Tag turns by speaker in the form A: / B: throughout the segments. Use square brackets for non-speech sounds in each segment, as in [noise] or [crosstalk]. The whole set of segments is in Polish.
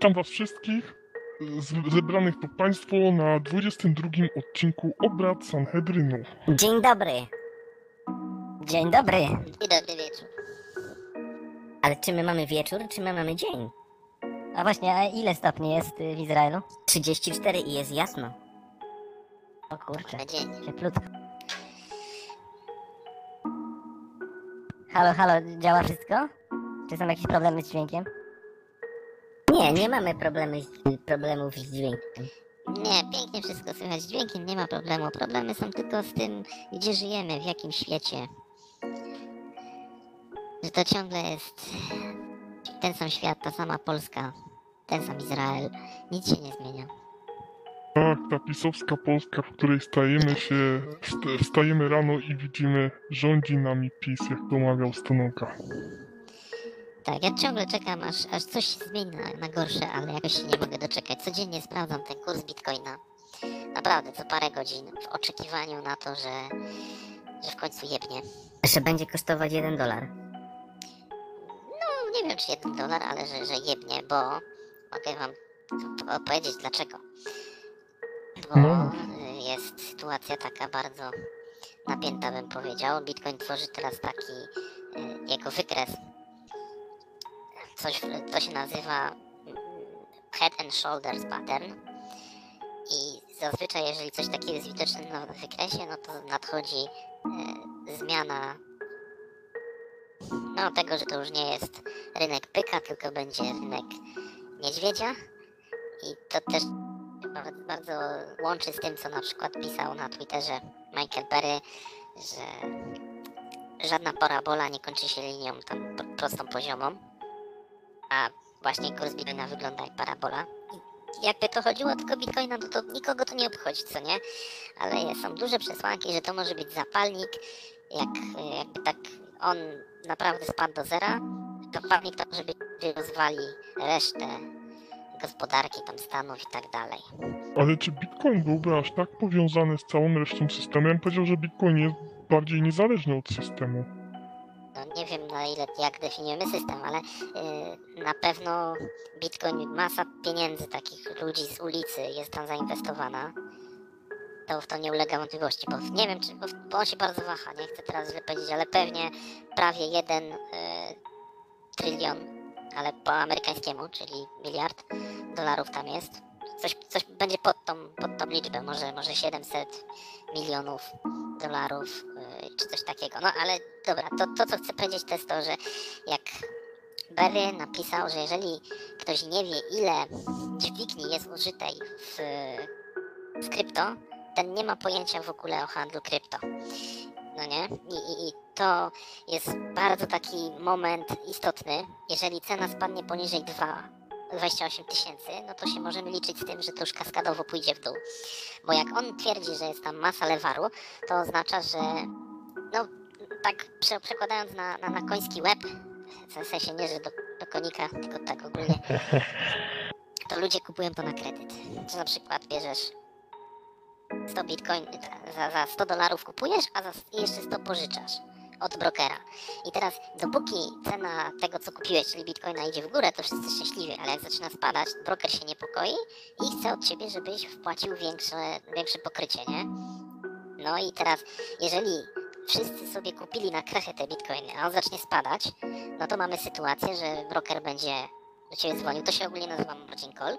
A: Witam Was wszystkich zebranych tu Państwo na 22 odcinku obrad Sanhedrynu.
B: Dzień dobry. Dzień dobry.
C: I dobry wieczór.
B: Ale czy my mamy wieczór, czy my mamy dzień?
D: A właśnie, a ile stopni jest y, w Izraelu?
B: 34 i jest jasno.
D: O kurczę,
C: Na dzień.
D: cieplutko. Halo, halo, działa wszystko? Czy są jakieś problemy z dźwiękiem?
B: Nie, nie mamy problemy, z- problemów z dźwiękiem.
C: Nie, pięknie wszystko słychać. Z dźwiękiem nie ma problemu. Problemy są tylko z tym, gdzie żyjemy, w jakim świecie. Że to ciągle jest ten sam świat, ta sama Polska, ten sam Izrael. Nic się nie zmienia.
A: Tak, ta pisowska Polska, w której stajemy się, st- wstajemy rano i widzimy, rządzi nami PiS, jak to mawiał.
C: Tak, ja ciągle czekam, aż, aż coś się zmieni na, na gorsze, ale jakoś się nie mogę doczekać. Codziennie sprawdzam ten kurs bitcoina. Naprawdę, co parę godzin, w oczekiwaniu na to, że, że w końcu jebnie.
B: Że będzie kosztować 1 dolar.
C: No, nie wiem czy jeden dolar, ale że, że jebnie, bo mogę wam p- opowiedzieć dlaczego. Bo
A: No.
C: jest sytuacja taka bardzo napięta, bym powiedział. Bitcoin tworzy teraz taki y, jego wykres. Coś, to się nazywa mm, Head and Shoulders Pattern. I zazwyczaj, jeżeli coś takiego jest widoczne na wykresie, no to nadchodzi y, zmiana no tego, że to już nie jest rynek pyka, tylko będzie rynek niedźwiedzia. I to też bardzo łączy z tym, co na przykład pisał na Twitterze Michael Berry, że żadna parabola nie kończy się linią tam pro- prostą poziomą, a właśnie kurs Bitcoina wygląda jak parabola. Jakby to chodziło tylko Bitcoina, no to nikogo to nie obchodzi, co nie? Ale są duże przesłanki, że to może być zapalnik, jak jakby tak on naprawdę spadł do zera, to pewnie to, żeby rozwali resztę gospodarki tam Stanów i tak dalej.
A: Ale czy Bitcoin byłby aż tak powiązany z całą resztą systemu? Ja bym powiedział, że Bitcoin jest bardziej niezależny od systemu.
C: Nie wiem na ile, jak definiujemy system, ale yy, na pewno Bitcoin, masa pieniędzy takich ludzi z ulicy jest tam zainwestowana. To w to nie ulega wątpliwości, bo nie wiem, czy, bo, on się bardzo waha, nie chcę teraz źle powiedzieć, ale pewnie prawie jeden yy, trylion, ale po amerykańskiemu, czyli miliard dolarów tam jest. Coś, coś będzie pod tą, pod tą liczbę, może, może 700 milionów dolarów, yy, czy coś takiego. No ale dobra, to, to co chcę powiedzieć to jest to, że jak Berry napisał, że jeżeli ktoś nie wie ile dźwigni jest użytej w, w krypto, ten nie ma pojęcia w ogóle o handlu krypto. No nie? I, i, I to jest bardzo taki moment istotny. Jeżeli cena spadnie poniżej 2, 28 tysięcy, no to się możemy liczyć z tym, że to już kaskadowo pójdzie w dół. Bo jak on twierdzi, że jest tam masa lewaru, to oznacza, że no tak prze, przekładając na, na, na koński łeb, w sensie nie, że do, do konika, tylko tak ogólnie, [laughs] to ludzie kupują to na kredyt. Czy na przykład bierzesz 100 bitcoin, za, za 100 dolarów kupujesz, a za, jeszcze 100 pożyczasz od brokera. I teraz dopóki cena tego, co kupiłeś, czyli bitcoina idzie w górę, to wszyscy szczęśliwi, ale jak zaczyna spadać, broker się niepokoi i chce od ciebie, żebyś wpłacił większe, większe pokrycie, nie? No i teraz, jeżeli wszyscy sobie kupili na krechę te bitcoiny, a on zacznie spadać, no to mamy sytuację, że broker będzie do ciebie dzwonił, to się ogólnie nazywa margin call,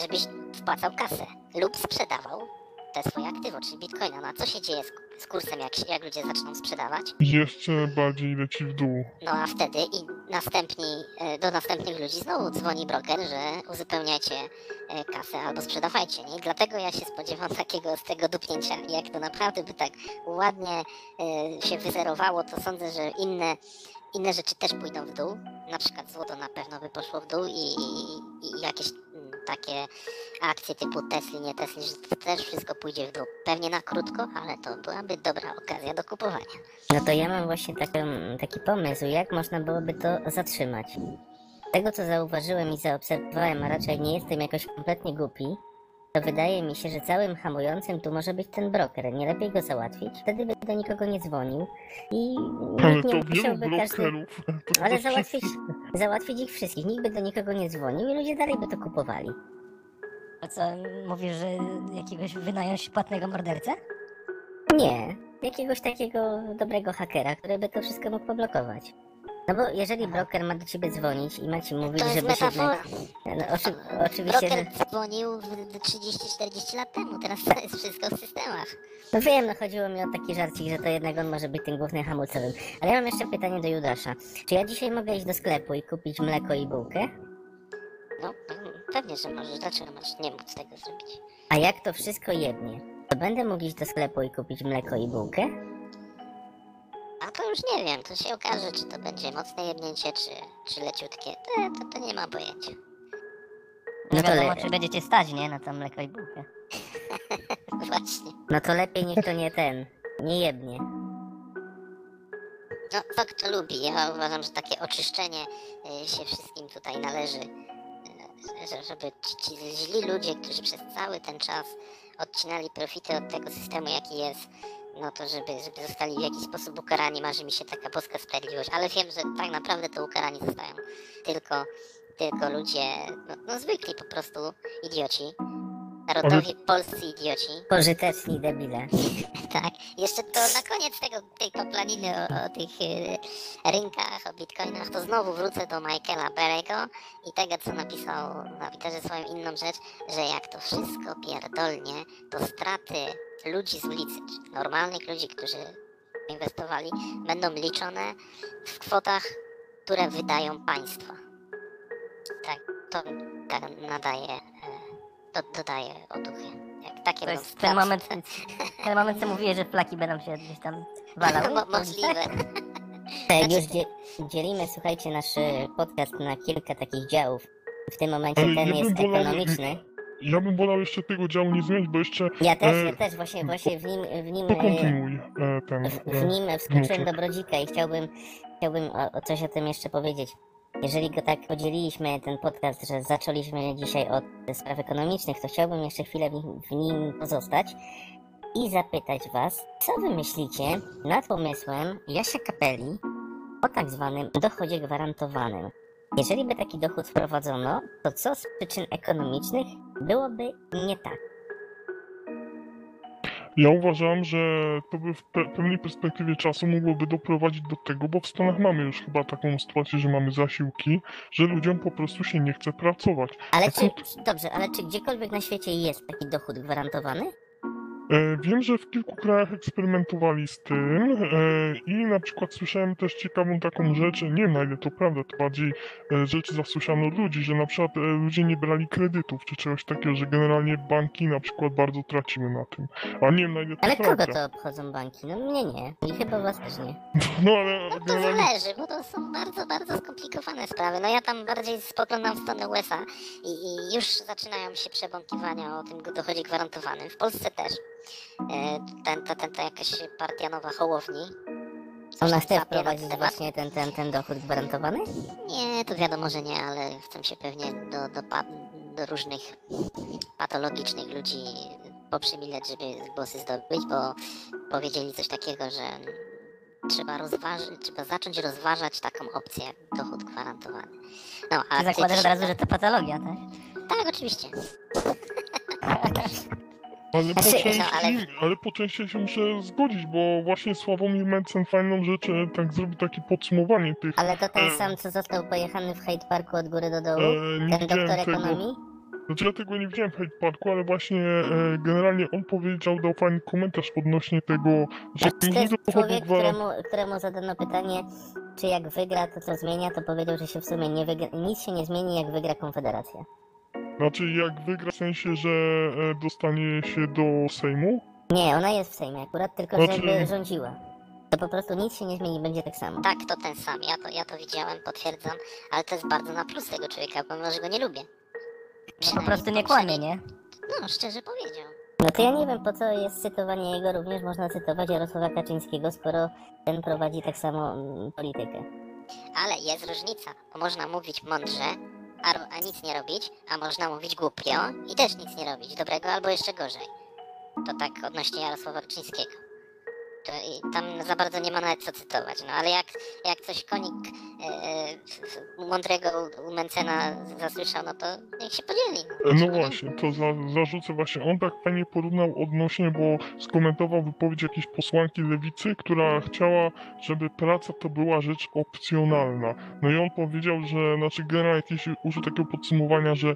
C: żebyś wpłacał kasę lub sprzedawał te swoje aktywo, czyli bitcoina. No a co się dzieje z, z kursem, jak, jak ludzie zaczną sprzedawać?
A: Jeszcze bardziej leci w dół.
C: No a wtedy i następni, e, do następnych ludzi znowu dzwoni broker, że uzupełniajcie e, kasę albo sprzedawajcie. Nie? I dlatego ja się spodziewam [laughs] takiego z tego dupnięcia. Jak to naprawdę by tak ładnie e, się wyzerowało, to sądzę, że inne, inne rzeczy też pójdą w dół. Na przykład złoto na pewno by poszło w dół i, i, i jakieś mm, takie akcje typu Tesla, nie Tesla, że też wszystko pójdzie w dół. Pewnie na krótko, ale to byłaby dobra okazja do kupowania.
B: No to ja mam właśnie taką, taki pomysł, jak można byłoby to zatrzymać. Tego co zauważyłem i zaobserwowałem, a raczej nie jestem jakoś kompletnie głupi, to wydaje mi się, że całym hamującym tu może być ten broker. Nie lepiej go załatwić? Wtedy by do nikogo nie dzwonił i nikt nie musiałby każdy... Ale załatwić, załatwić ich wszystkich. Nikt by do nikogo nie dzwonił i ludzie dalej by to kupowali.
D: To co, mówisz, że jakiegoś wynająć płatnego mordercę?
B: Nie, jakiegoś takiego dobrego hakera, który by to wszystko mógł poblokować. No bo jeżeli broker ma do ciebie dzwonić i ma ci mówić,
C: To jest
B: żebyś
C: metafora.
B: jednak... No, oczy, oczywiście, że...
C: Broker dzwonił w- 30-40 lat temu, teraz to jest wszystko w systemach.
B: No wiem, no chodziło mi o taki żarcik, że to jednak on może być tym głównym hamulcowym. Ale ja mam jeszcze pytanie do Judasza. Czy ja dzisiaj mogę iść do sklepu i kupić mleko i bułkę?
C: No, pewnie, że możesz. Dlaczego masz nie móc tego zrobić?
B: A jak to wszystko jednie, to będę mógł iść do sklepu i kupić mleko i bułkę?
C: A to już nie wiem, to się okaże, czy to będzie mocne jebnięcie, czy, czy leciutkie. To, to, to nie mam pojęcia.
D: Nie
B: No to
D: wiadomo,
B: le-
D: czy będziecie stać, nie? Na to mleko i bułkę. [laughs]
C: Właśnie.
B: No to lepiej niech to nie ten, nie jednie.
C: No, to kto lubi. Ja uważam, że takie oczyszczenie y, się wszystkim tutaj należy. y, że- Żeby ci, ci źli ludzie, którzy przez cały ten czas odcinali profity od tego systemu, jaki jest, no to żeby, żeby zostali w jakiś sposób ukarani, marzy mi się taka boska sprawiedliwość. Ale wiem, że tak naprawdę to ukarani zostają tylko, tylko ludzie, no, no zwykli po prostu idioci. Narodowi polscy idioci.
B: Pożyteczni debile. [laughs]
C: Tak. Jeszcze to na koniec tego, tej poplaniny o, o tych y, rynkach, o bitcoinach, to znowu wrócę do Michaela Berego i tego, co napisał na Twitterze swoją inną rzecz, że jak to wszystko pierdolnie, to straty ludzi z ulicy, normalnych ludzi, którzy inwestowali, będą liczone w kwotach, które wydają państwa. Tak, to tak nadaje, e, do, dodaje otuchy. Jak takie
D: To jest ten moment, [laughs] ten moment, co mówiłeś, że flaki będą się gdzieś tam walały.
C: Mo- [laughs] możliwe.
B: Tak, [laughs] już dzie- dzielimy, słuchajcie, nasz y, podcast na kilka takich działów. W tym momencie
A: Ale
B: ten
A: ja
B: jest
A: wolał-
B: ekonomiczny.
A: Ja bym wolał jeszcze tego działu nie zmieniać, bo jeszcze
B: Ja też,
A: E,
B: ja też właśnie, właśnie w nim, w nim,
A: to
B: y,
A: kontynuuj e, ten.
B: w,
A: e,
B: w nim wskoczyłem do Brodzika i chciałbym, chciałbym o, o coś o tym jeszcze powiedzieć. Jeżeli go tak podzieliliśmy, ten podcast, że zaczęliśmy dzisiaj od spraw ekonomicznych, to chciałbym jeszcze chwilę w nim, pozostać i zapytać Was, co Wy myślicie nad pomysłem Jasia Kapeli o tak zwanym dochodzie gwarantowanym. Jeżeli by taki dochód wprowadzono, to co z przyczyn ekonomicznych byłoby nie tak?
A: Ja uważam, że to by w pe- pewnej perspektywie czasu mogłoby doprowadzić do tego, bo w Stanach mamy już chyba taką sytuację, że mamy zasiłki, że ludziom po prostu się nie chce pracować.
B: Ale
A: A
B: czy,
A: co
B: dobrze, ale czy gdziekolwiek na świecie jest taki dochód gwarantowany?
A: E, Wiem, że w kilku krajach eksperymentowali z tym e, i na przykład słyszałem też ciekawą taką rzecz, nie wiem na ile to prawda, to bardziej e, rzecz zasłyszano od ludzi, że na przykład e, ludzie nie brali kredytów czy czegoś takiego, że generalnie banki na przykład bardzo traciły na tym. A nie wiem na ile to
B: Ale
A: prawda.
B: kogo to obchodzą banki? No mnie nie. I chyba was też nie. [laughs]
A: No ale
C: No to
A: generalnie...
C: zależy, bo to są bardzo, bardzo skomplikowane sprawy. No ja tam bardziej spoglądam w stronę USA i, i już zaczynają się przebąkiwania o tym dochodzie gwarantowanym. W Polsce też. E, ten, ten, ta jakaś partia nowa Hołowni. coś
B: Ona chce wprowadzić
C: ten temat.
B: właśnie ten, ten, ten dochód gwarantowany?
C: Nie, to wiadomo, że nie, ale chcą się pewnie do, do, do różnych patologicznych ludzi poprzymileć, żeby głosy zdobyć, bo powiedzieli coś takiego, że trzeba rozważyć, trzeba zacząć rozważać taką opcję jak dochód gwarantowany. No, a
D: Ty zakładasz od razu, że to patologia, tak?
C: Tak, oczywiście. [laughs]
A: Ale po, części,
C: no, ale-
A: ale po części się muszę zgodzić, bo właśnie Sławomir Mencen fajną rzecz tak zrobił takie podsumowanie tych...
B: Ale to ten
A: E.
B: sam, co został pojechany w Hyde Parku od góry do dołu?
A: E,
B: Ten doktor
A: tego.
B: ekonomii?
A: Znaczy ja tego nie widziałem w Hyde Parku, ale właśnie e, generalnie on powiedział, dał fajny komentarz odnośnie tego, że
B: Znaczy, to
A: nie
B: człowiek, któremu, któremu zadano pytanie, czy jak wygra to co zmienia, to powiedział, że się w sumie nie wygra, nic się nie zmieni jak wygra Konfederacja.
A: Znaczy jak wygra w sensie, że e, dostanie się do Sejmu?
B: Nie, ona jest w Sejmie akurat, tylko
A: Znaczy-
B: żeby rządziła. To po prostu nic się nie zmieni, będzie tak samo.
C: Tak, to ten sam. Ja to, ja to widziałem, potwierdzam, ale to jest bardzo na plus tego człowieka, pomimo, że go nie lubię.
D: Po
C: Przynajmniej
D: prostu nie
C: poprzedni-
D: kłamie, nie?
C: No, szczerze powiedział.
B: No to ja nie wiem, po co jest cytowanie jego, również można cytować Jarosława Kaczyńskiego, skoro ten prowadzi tak samo mm, politykę.
C: Ale jest różnica, bo można mówić mądrze, a, nic nie robić, a można mówić głupio i też nic nie robić, dobrego albo jeszcze gorzej. To tak odnośnie Jarosława Kaczyńskiego. To, i tam za bardzo nie ma nawet co cytować, no ale jak, jak coś konik e, e, mądrego u- Mencena zasłyszał, no to niech się podzieli.
A: E, No
C: nie?
A: właśnie, to za, zarzucę właśnie. On tak fajnie porównał odnośnie, bo skomentował wypowiedź jakiejś posłanki lewicy, która chciała, żeby praca to była rzecz opcjonalna. No i on powiedział, że, znaczy generalnie jakieś użył takiego podsumowania, że e,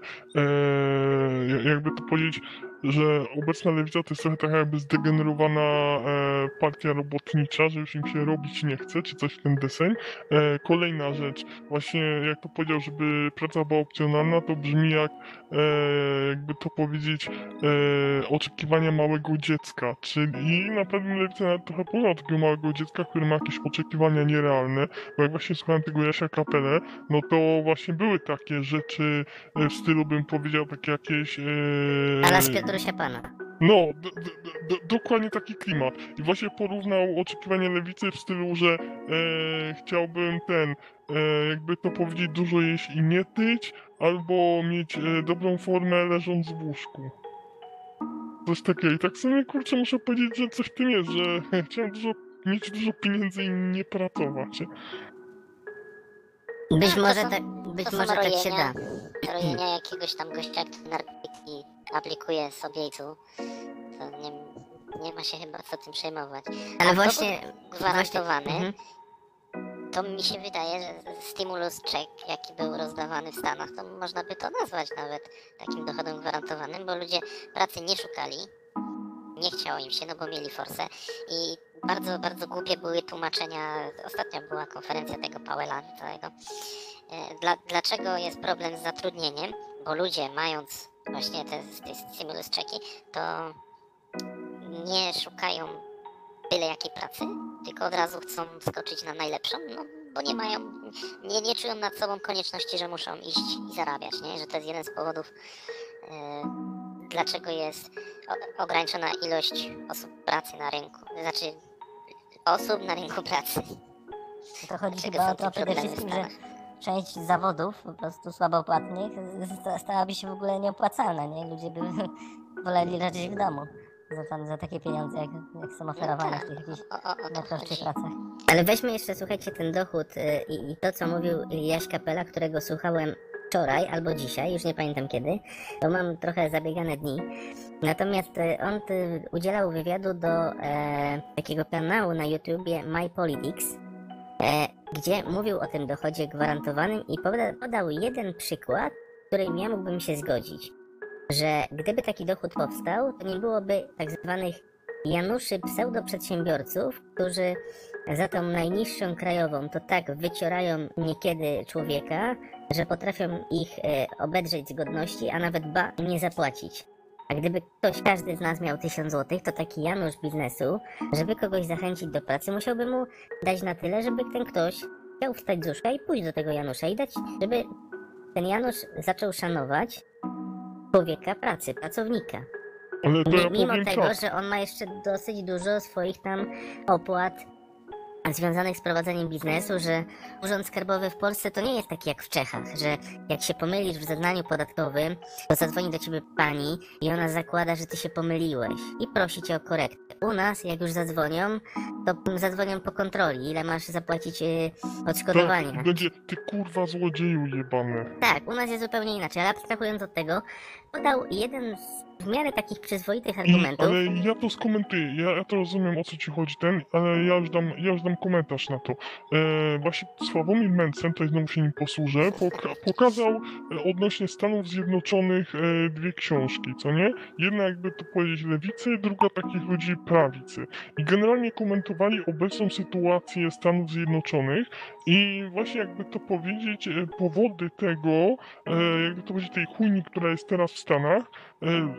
A: ja- jakby to powiedzieć, że obecna lewica to jest trochę taka jakby zdegenerowana e, partia robotnicza, że już im się robić nie chce, czy coś w ten deseń. E, kolejna rzecz, właśnie jak to powiedział, żeby praca była opcjonalna, to brzmi jak e, jakby to powiedzieć, e, oczekiwania małego dziecka. Czyli na pewno lewica nawet trochę poznał takiego małego dziecka, który ma jakieś oczekiwania nierealne. Bo jak właśnie słuchałem tego Jasia Kapelę, no to właśnie były takie rzeczy e, w stylu, bym powiedział, takie jakieś... E,
B: Piotrusia Pana.
A: no, d- d- d- dokładnie taki klimat. I właśnie porównał oczekiwania lewicy w stylu, że e, chciałbym ten, e, jakby to powiedzieć, dużo jeść i nie tyć, albo mieć e, dobrą formę leżąc w łóżku. Coś takiego. I tak sobie, kurczę, muszę powiedzieć, że coś w tym jest, że [laughs] chciałem dużo, mieć dużo pieniędzy i nie pracować.
B: Być
C: To
B: może tak, być
C: to
B: może tak się
C: rojenia.
B: da.
C: rojenia [clears throat] jakiegoś tam gościa, który narkotyki aplikuje sobie i tu, to nie, nie ma się chyba co tym przejmować.
B: Ale
C: A
B: właśnie...
C: Gwarantowany,
B: właśnie mhm.
C: to mi się wydaje, że stimulus check, jaki był rozdawany w Stanach, to można by to nazwać nawet takim dochodem gwarantowanym, bo ludzie pracy nie szukali, nie chciało im się, no bo mieli forsę i bardzo, bardzo głupie były tłumaczenia. Ostatnio była konferencja tego Powella całego. E, Dla, dlaczego jest problem z zatrudnieniem? Bo ludzie mając właśnie te, te stimulus checki, to nie szukają byle jakiej pracy, tylko od razu chcą skoczyć na najlepszą, no bo nie mają, nie, nie czują nad sobą konieczności, że muszą iść i zarabiać, nie? Że to jest jeden z powodów, e, dlaczego jest o, ograniczona ilość osób pracy na rynku, znaczy osób na rynku pracy.
D: To chodzi
C: Dlaczego
D: chyba o to przede wszystkim, że? Część zawodów po prostu słabo płatnych sta- stałaby się w ogóle nieopłacalna, nie? Ludzie by woleli leżeć w domu za, tam, za takie pieniądze, jak, jak są oferowane w tych jakichś pracach.
B: Ale weźmy jeszcze, słuchajcie, ten dochód y, i, to, co mówił Jaś Kapela, którego słuchałem wczoraj albo dzisiaj, już nie pamiętam kiedy, to mam trochę zabiegane dni. Natomiast y, on y, udzielał wywiadu do e, takiego kanału na YouTubie My Politics, e, gdzie mówił o tym dochodzie gwarantowanym i poda, podał jeden przykład, z którym ja mógłbym się zgodzić, że gdyby taki dochód powstał, to nie byłoby tak zwanych Januszy pseudoprzedsiębiorców, którzy za tą najniższą krajową to tak wyciorają niekiedy człowieka, że potrafią ich e, obedrzeć z godności, a nawet ba nie zapłacić. A gdyby ktoś, każdy z nas miał 1000 zł, to taki Janusz biznesu, żeby kogoś zachęcić do pracy, musiałby mu dać na tyle, żeby ten ktoś chciał wstać z łóżka i pójść do tego Janusza i dać, żeby ten Janusz zaczął szanować człowieka pracy, pracownika.
A: Ale to ja
B: Mimo tego,
A: tak.
B: że on ma jeszcze dosyć dużo swoich tam opłat związanych z prowadzeniem biznesu, że Urząd Skarbowy w Polsce to nie jest taki jak w Czechach, że jak się pomylisz w zeznaniu podatkowym, to zadzwoni do ciebie pani i ona zakłada, że ty się pomyliłeś i prosi cię o korektę. U nas, jak już zadzwonią, to zadzwonią po kontroli, ile masz zapłacić e, odszkodowania.
A: To będzie, ty kurwa złodzieju jebany.
B: Tak, u nas jest zupełnie inaczej, ale abstrahując od tego, podał jeden z w miarę takich przyzwoitych
A: I,
B: argumentów.
A: ale ja to skomentuję, ja, ja to rozumiem o co ci chodzi ten, ale ja już dam, ja już dam komentarz na to. E, właśnie Sławomir Mencen, tutaj znowu się nim posłużę, poka pokazał e, odnośnie Stanów Zjednoczonych e, dwie książki, co nie? Jedna jakby to powiedzieć lewicy, druga takich ludzi prawicy. I generalnie komentowali obecną sytuację Stanów Zjednoczonych i właśnie jakby to powiedzieć, e, powody tego, e, jakby to powiedzieć, tej chujni, która jest teraz motstandere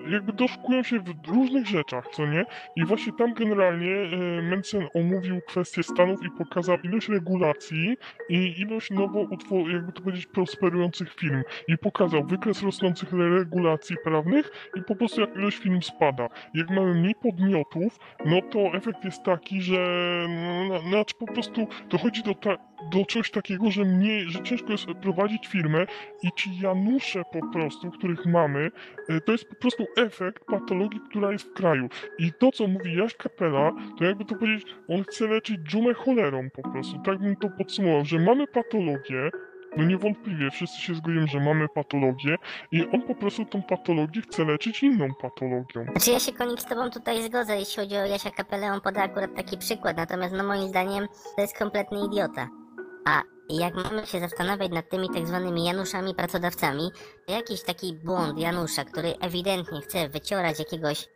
A: jakby doszukują się w różnych rzeczach, co nie? I właśnie tam generalnie e, Mencen omówił kwestię Stanów i pokazał ilość regulacji i ilość nowo utwo- jakby to powiedzieć, prosperujących firm. I pokazał wykres rosnących re- regulacji prawnych i po prostu jak ilość firm spada. Jak mamy mniej podmiotów, no to efekt jest taki, że no, no, znaczy po prostu dochodzi do ta- do czegoś takiego, że mnie, że ciężko jest prowadzić firmę i ci Janusze po prostu, których mamy, e, to jest po prostu efekt patologii, która jest w kraju. I to, co mówi Jaś Kapela, to jakby to powiedzieć, on chce leczyć dżumę cholerą po prostu. Tak bym to podsumował, że mamy patologię, no niewątpliwie wszyscy się zgodzimy, że mamy patologię i on po prostu tą patologię chce leczyć inną patologią.
B: Znaczy ja się Konik z tobą tutaj zgodzę, jeśli chodzi o Jasia Kapelę, on poda akurat taki przykład, natomiast no moim zdaniem to jest kompletny idiota. A jak mamy się zastanawiać nad tymi tak zwanymi Januszami pracodawcami, to jakiś taki błąd Janusza, który ewidentnie chce wyciorać jakiegoś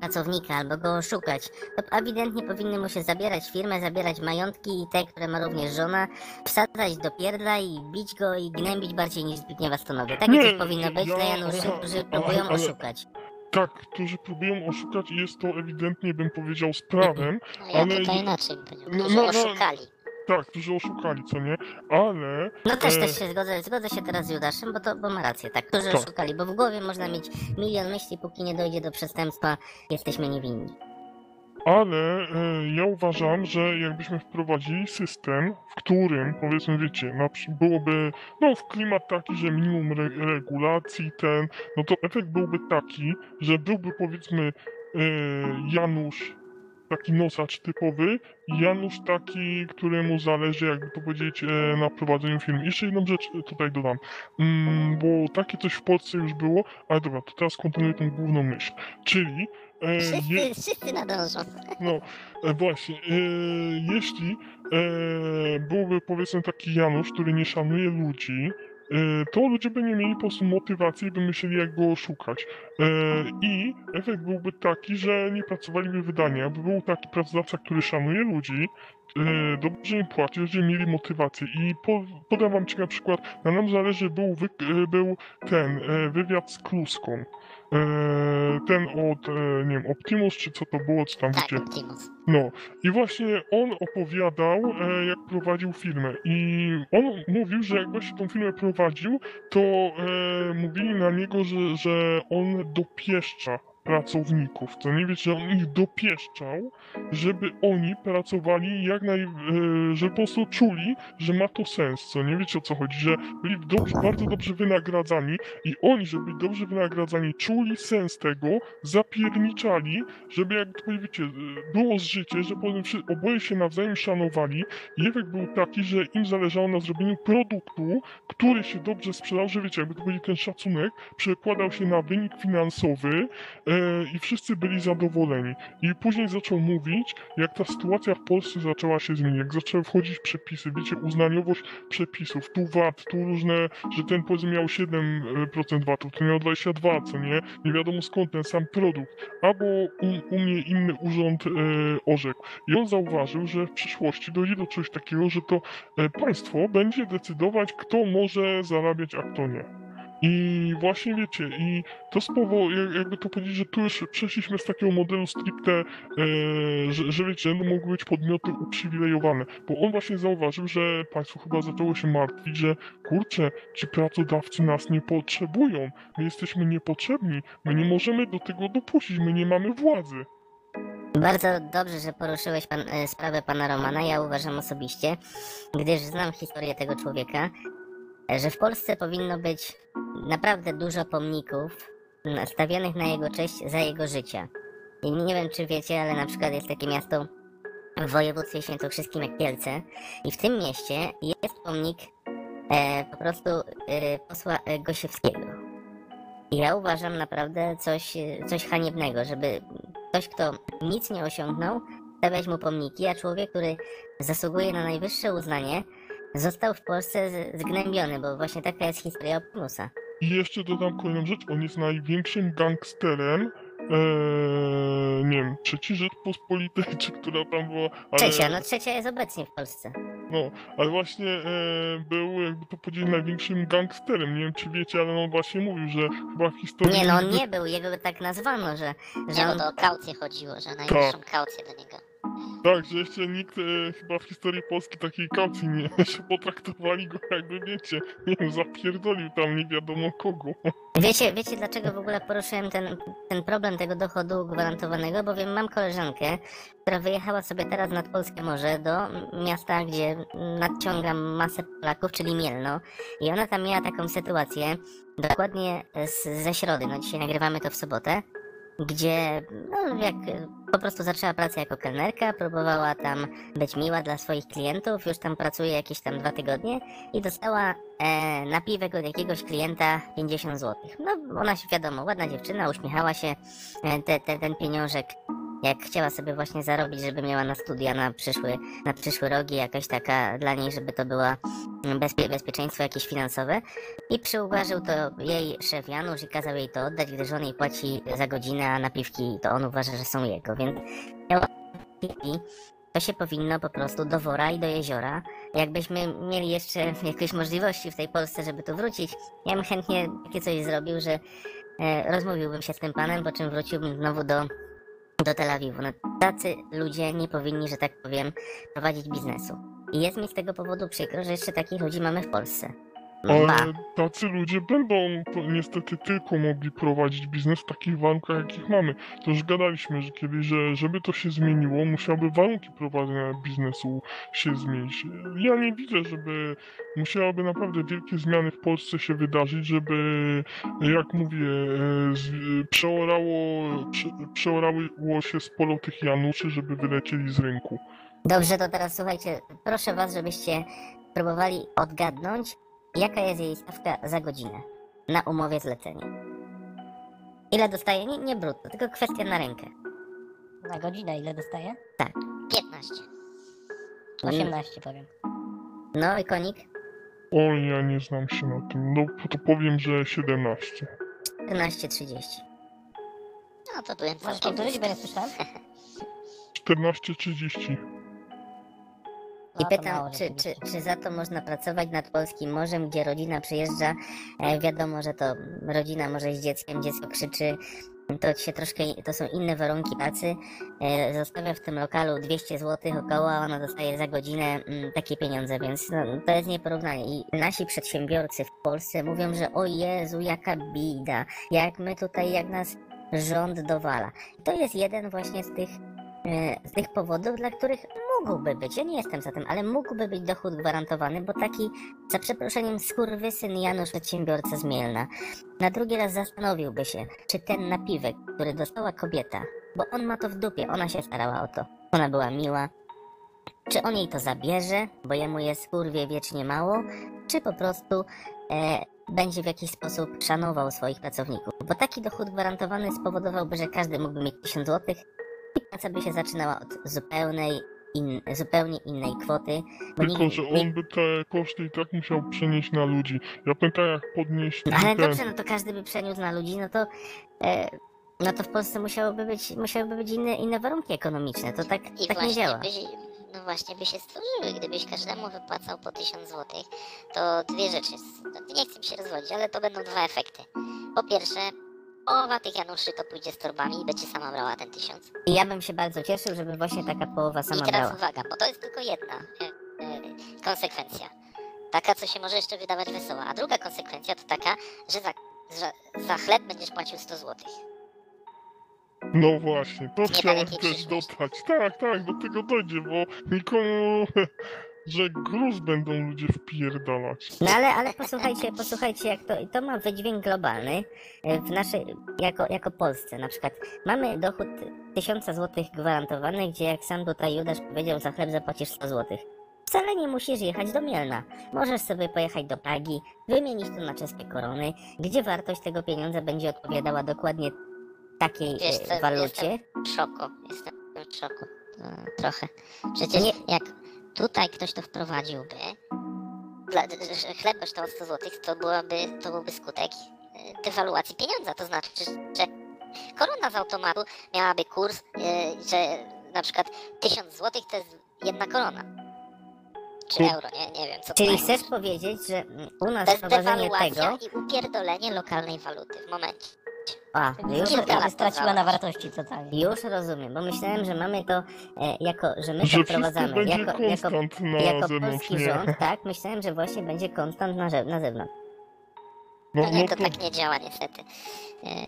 B: pracownika albo go oszukać, to ewidentnie powinny mu się zabierać firmę, zabierać majątki i te, które ma również żona, wsadzać do pierdla i bić go i gnębić bardziej niż Zbigniewa Stonowy. Takie coś powinno być
A: ja-
B: dla Januszy,
A: aha,
B: którzy próbują
A: ale-
B: oszukać.
A: Tak, którzy próbują oszukać i jest to ewidentnie, bym powiedział, z prawem.
C: No ja
A: Ale-
C: tutaj inaczej bym powiedział,
A: No, no, no.
C: oszukali.
A: Tak, którzy oszukali, co nie? Ale
B: No też,
A: E,
B: też się zgodzę, zgodzę się teraz z Judaszem, bo, to, bo ma rację, tak, którzy
A: Tak.
B: oszukali, bo w głowie można mieć milion myśli, póki nie dojdzie do przestępstwa, jesteśmy niewinni.
A: Ale e, ja uważam, że jakbyśmy wprowadzili system, w którym, powiedzmy, wiecie, na, byłoby, no, w klimat taki, że minimum re, regulacji ten, no to efekt byłby taki, że byłby, powiedzmy, e, Janusz, taki nosacz typowy, i Janusz taki, któremu zależy, jakby to powiedzieć, e, na prowadzeniu filmu. Jeszcze jedną rzecz e, tutaj dodam, mm, bo takie coś w Polsce już było, ale dobra, to teraz kontynuuję tą główną myśl, czyli e, je-
C: Wszyscy, wszyscy nadążą.
A: no, e, właśnie, e, jeśli e, byłby powiedzmy taki Janusz, który nie szanuje ludzi, to ludzie by nie mieli po prostu motywacji by myśleli jak go oszukać. E, I efekt byłby taki, że nie pracowaliby wydania, by był taki pracodawca, który szanuje ludzi, e, dobrze im płaci, ludzie mieli motywację. I po, podam wam ci na przykład, na nam zależy, był, e, był ten e, wywiad z Kluską. E, ten od, e, nie wiem, Optimus, czy co to było, co tam
C: Tak,
A: wiecie.
C: Optimus.
A: No, i właśnie on opowiadał, e, jak prowadził firmę. I on mówił, że jak właśnie tą firmę prowadził, to mówili na niego, że, że on dopieszcza pracowników. To nie wiecie, że on ich dopieszczał, żeby oni pracowali jak naj... E, żeby po prostu czuli, że ma to sens. Co nie wiecie o co chodzi, że byli dobrze, bardzo dobrze wynagradzani i oni, żeby być dobrze wynagradzani, czuli sens tego, zapierniczali, żeby jakby to wiecie, było życie, że oboje się nawzajem szanowali i efekt był taki, że im zależało na zrobieniu produktu, który się dobrze sprzedał, że wiecie, jakby to powiedzieć, ten szacunek przekładał się na wynik finansowy e, i wszyscy byli zadowoleni. I później zaczął mówić, jak ta sytuacja w Polsce zaczęła się zmieniać, jak zaczęły wchodzić przepisy, wiecie, uznaniowość przepisów, tu VAT, tu różne, że ten powiedzmy miał 7% VAT-u, ten miał 22, co nie? Nie wiadomo skąd ten sam produkt. Albo u, u mnie inny urząd e, orzekł. I on zauważył, że w przyszłości dojdzie do czegoś takiego, że to e, państwo będzie decydować, kto może zarabiać, a kto nie. I właśnie wiecie, i to spowodowało, jakby to powiedzieć, że tu już przeszliśmy z takiego modelu stricte, e, że, że wiecie, mogły być podmioty uprzywilejowane, bo on właśnie zauważył, że państwo chyba zaczęło się martwić, że kurczę, ci pracodawcy nas nie potrzebują, my jesteśmy niepotrzebni, my nie możemy do tego dopuścić, my nie mamy władzy.
B: Bardzo dobrze, że poruszyłeś pan, e, sprawę pana Romana. Ja uważam osobiście, gdyż znam historię tego człowieka, że w Polsce powinno być naprawdę dużo pomników m, stawianych na jego cześć za jego życia. I nie wiem, czy wiecie, ale na przykład jest takie miasto w województwie świętokrzyskim jak Kielce i w tym mieście jest pomnik e, po prostu e, posła Gosiewskiego. I ja uważam naprawdę coś, coś haniebnego, żeby ktoś, kto nic nie osiągnął, stawiać mu pomniki, a człowiek, który zasługuje na najwyższe uznanie, został w Polsce zgnębiony, bo właśnie taka jest historia Optimusa.
A: I jeszcze dodam kolejną rzecz, on jest największym gangsterem, eee, nie wiem, trzeci Rzeczpospolitej, czy która tam była, ale,
B: Trzecia, no trzecia jest obecnie w Polsce.
A: no, ale właśnie e, był, jakby to powiedzieć, największym gangsterem, nie wiem czy wiecie, ale on właśnie mówił, że chyba w historii...
B: Nie, no on nie był, jego tak nazwano, że, że
C: Nie, bo
B: on...
C: to o kaucję chodziło, że najwyższą kaucję do niego.
A: Tak, że jeszcze nikt e, chyba w historii Polski takiej kaucji nie, [laughs] że potraktowali go jakby, wiecie, nie zapierdolił tam nie wiadomo kogo.
B: Wiecie, wiecie dlaczego w ogóle poruszyłem ten, ten problem tego dochodu gwarantowanego? Bowiem mam koleżankę, która wyjechała sobie teraz nad Polskie Morze do miasta, gdzie nadciąga masę Polaków, czyli Mielno. I ona tam miała taką sytuację, dokładnie z, ze środy, no dzisiaj nagrywamy to w sobotę, gdzie no, jak po prostu zaczęła pracę jako kelnerka, próbowała tam być miła dla swoich klientów, już tam pracuje jakieś tam dwa tygodnie i dostała e, napiwek od jakiegoś klienta 50 zł. No ona się wiadomo, ładna dziewczyna, uśmiechała się, e, te, te, ten pieniążek jak chciała sobie właśnie zarobić, żeby miała na studia na przyszły, na przyszły rogi, jakaś taka dla niej, żeby to była bezpie, bezpieczeństwo jakieś finansowe. I przyuważył to jej szef Janusz i kazał jej to oddać, gdyż on jej płaci za godzinę, a napiwki to on uważa, że są jego, więc miała to się powinno po prostu do wora i do jeziora. Jakbyśmy mieli jeszcze jakieś możliwości w tej Polsce, żeby tu wrócić, ja bym chętnie takie coś zrobił, że e, rozmówiłbym się z tym panem, po czym wróciłbym znowu do, do Tel Awiwu. No, tacy ludzie nie powinni, że tak powiem, prowadzić biznesu. I jest mi z tego powodu przykro, że jeszcze takich ludzi mamy w Polsce.
A: Ale
B: Ma.
A: tacy ludzie będą niestety tylko mogli prowadzić biznes w takich warunkach, jakich mamy. To już gadaliśmy, że kiedyś, że żeby to się zmieniło, musiałyby warunki prowadzenia biznesu się zmienić. Ja nie widzę, żeby musiałyby naprawdę wielkie zmiany w Polsce się wydarzyć, żeby, jak mówię, e, przeorało, prze, przeorało się sporo tych Januszy, żeby wylecieli z rynku.
B: Dobrze, to teraz słuchajcie, proszę was, żebyście próbowali odgadnąć, jaka jest jej stawka za godzinę na umowie zlecenia. Ile dostaje? Nie, nie brutto, tylko kwestia na rękę.
D: Na godzinę ile dostaje?
C: 15.
D: 18 powiem.
B: No i konik?
A: O, ja nie znam się na tym. No, to powiem, że 17.
B: 14,30.
C: No to byłem
D: Możesz
C: całkiem
D: powtórzyć, bo
C: blisko.
D: nie słyszałem?
A: 14.30.
B: I pytam, czy, czy, czy za to można pracować nad polskim morzem, gdzie rodzina przyjeżdża, e, wiadomo, że to rodzina może z dzieckiem, dziecko krzyczy, to się troszkę, to są inne warunki pracy, e, zostawia w tym lokalu 200 zł około, a ona dostaje za godzinę mm, takie pieniądze, więc no, to jest nieporównanie. I nasi przedsiębiorcy w Polsce mówią, że o Jezu, jaka bida, jak my tutaj, jak nas rząd dowala. To jest jeden właśnie z tych e, z tych powodów, dla których mógłby być, ja nie jestem za tym, ale mógłby być dochód gwarantowany, bo taki, za przeproszeniem, skurwysyn Janusz przedsiębiorca z Mielna, na drugi raz zastanowiłby się, czy ten napiwek, który dostała kobieta, bo on ma to w dupie, ona się starała o to, ona była miła, czy on jej to zabierze, bo jemu jest kurwie wiecznie mało, czy po prostu e, będzie w jakiś sposób szanował swoich pracowników. Bo taki dochód gwarantowany spowodowałby, że każdy mógłby mieć 1000 zł i praca by się zaczynała od zupełnej, in, zupełnie innej kwoty. Bo
A: Tylko,
B: nikt,
A: że on by te koszty i tak musiał przenieść na ludzi. Ja pamiętam jak podnieść
B: no ale
A: ten...
B: dobrze, no to każdy by przeniósł na ludzi, no to... E, no to w Polsce musiałoby być, musiałyby być inne, inne warunki ekonomiczne. To tak,
C: I
B: tak nie działa.
C: by, no właśnie by się stworzyły, gdybyś każdemu wypłacał po 1000 zł, to dwie rzeczy. No, Nie chcę mi się rozwodzić, ale to będą dwa efekty. Po pierwsze, połowa tych Januszy to pójdzie z torbami i będzie sama brała ten tysiąc.
B: I ja bym się bardzo cieszył, żeby właśnie taka połowa
C: I
B: sama
C: teraz
B: brała.
C: uwaga, bo to jest tylko jedna e, e, konsekwencja. Taka, co się może jeszcze wydawać wesoła. A druga konsekwencja to taka, że za, że za chleb będziesz płacił 100 zł.
A: No właśnie, to chciałem też
C: przyszłości.
A: dodać. Tak, tak, do tego dojdzie, bo nikomu... [laughs] że gruz będą ludzie wpierdalać.
B: No ale, ale posłuchajcie, posłuchajcie, jak to, to ma wydźwięk globalny e, w naszej, jako, jako Polsce na przykład. Mamy dochód 1000 zł gwarantowany, gdzie jak sam tutaj Judasz powiedział, za chleb zapłacisz 100 zł. Wcale nie musisz jechać do Mielna. Możesz sobie pojechać do Pragi, wymienić to na czeskie korony, gdzie wartość tego pieniądza będzie odpowiadała dokładnie takiej
C: Wiesz
B: e,
C: co,
B: walucie.
C: W szoku. Jestem w szoku. e, Trochę. Przecież
B: Nie-
C: jak tutaj ktoś to wprowadziłby, dla, że chleb kosztował 100 zł, to, byłaby, to byłby skutek e, dewaluacji pieniądza. To znaczy, że korona z automatu miałaby kurs, e, że na przykład 1000 zł to jest jedna korona. Czy euro, nie, nie wiem co
B: Czyli chcesz powiedzieć, że u nas wprowadzenie
C: dewaluacja
B: tego
C: i upierdolenie lokalnej waluty w momencie.
B: A, już,
C: Kilka
D: straciła na wartości totalnie.
B: już rozumiem, bo myślałem, że mamy to e, jako, że my to
A: Że wszystko
B: wprowadzamy
A: będzie
B: jako, jako,
A: konstant na
B: jako
A: zewnątrz,
B: polski
A: nie?
B: rząd, tak, myślałem, że właśnie będzie konstant na, na zewnątrz.
A: No,
C: No nie,
A: no
C: to
A: to
C: tak nie działa niestety. E,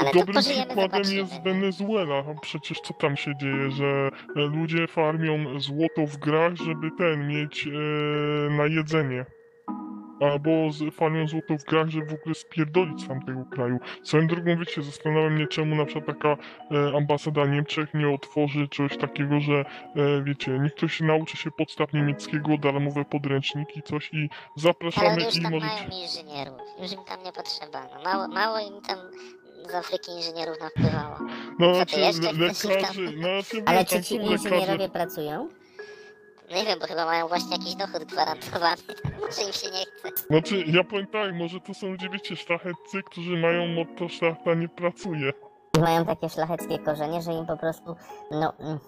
C: Ale to
A: dobrym
C: pożyjemy,
A: przykładem
C: zobaczymy.
A: jest Wenezuela. No Przecież co tam się dzieje, że e, ludzie farmią złoto w grach, żeby ten mieć e, na jedzenie. Albo z, farmią złoto w grach, żeby w ogóle spierdolić z tamtego kraju. Swoją drogą, wiecie, zastanawiam mnie, czemu na przykład taka e, ambasada Niemczech nie otworzy czegoś takiego, że e, wiecie, niech ktoś nauczy się podstaw niemieckiego, darmowe podręczniki, coś i
C: Ale
A: zapraszamy
C: oni już
A: i
C: tam
A: możecie...
C: mają inżynierów. Już im tam nie potrzeba. No mało, mało im tam z Afryki inżynierów napływało.
A: No, znaczy, le-
C: tam-
A: lekarzy, znaczy,
B: Ale czy ci
A: lekarze-
B: inżynierowie pracują?
C: No nie wiem, bo chyba mają właśnie jakiś dochód gwarantowany. [laughs] Może im się nie chce.
A: Znaczy, ja powiem tak, może to są ludzie, wiecie, szlacheccy, którzy mają motto szlachta nie pracuje.
B: Mają takie szlacheckie korzenie, że im po prostu, no, mm,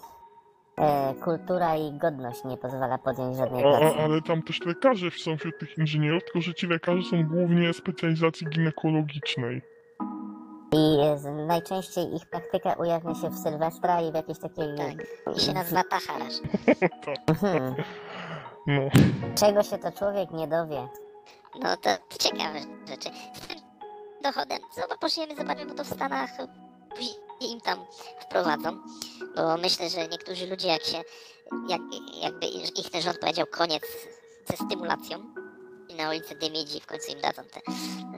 B: e, kultura i godność nie pozwala podjąć żadnej
A: A,
B: pracy.
A: a, ale tam też lekarze są wśród tych inżynierów, tylko że ci lekarze są głównie specjalizacji ginekologicznej.
B: I z- najczęściej ich praktyka ujawnia się w Sylwestra i w jakiejś takiej...
C: Tak. I się nazywa Tacharasz. [laughs]
B: Mhm. [laughs]
A: No,
B: Czego się to człowiek nie dowie?
C: No to ciekawe rzeczy. Z tym dochodem, pożyjemy, zobaczymy, bo to w Stanach później im tam wprowadzą. Bo myślę, że niektórzy ludzie, jak się, jak, jakby ich ten rząd powiedział koniec ze stymulacją na ulicy Dymidzi w końcu im dadzą te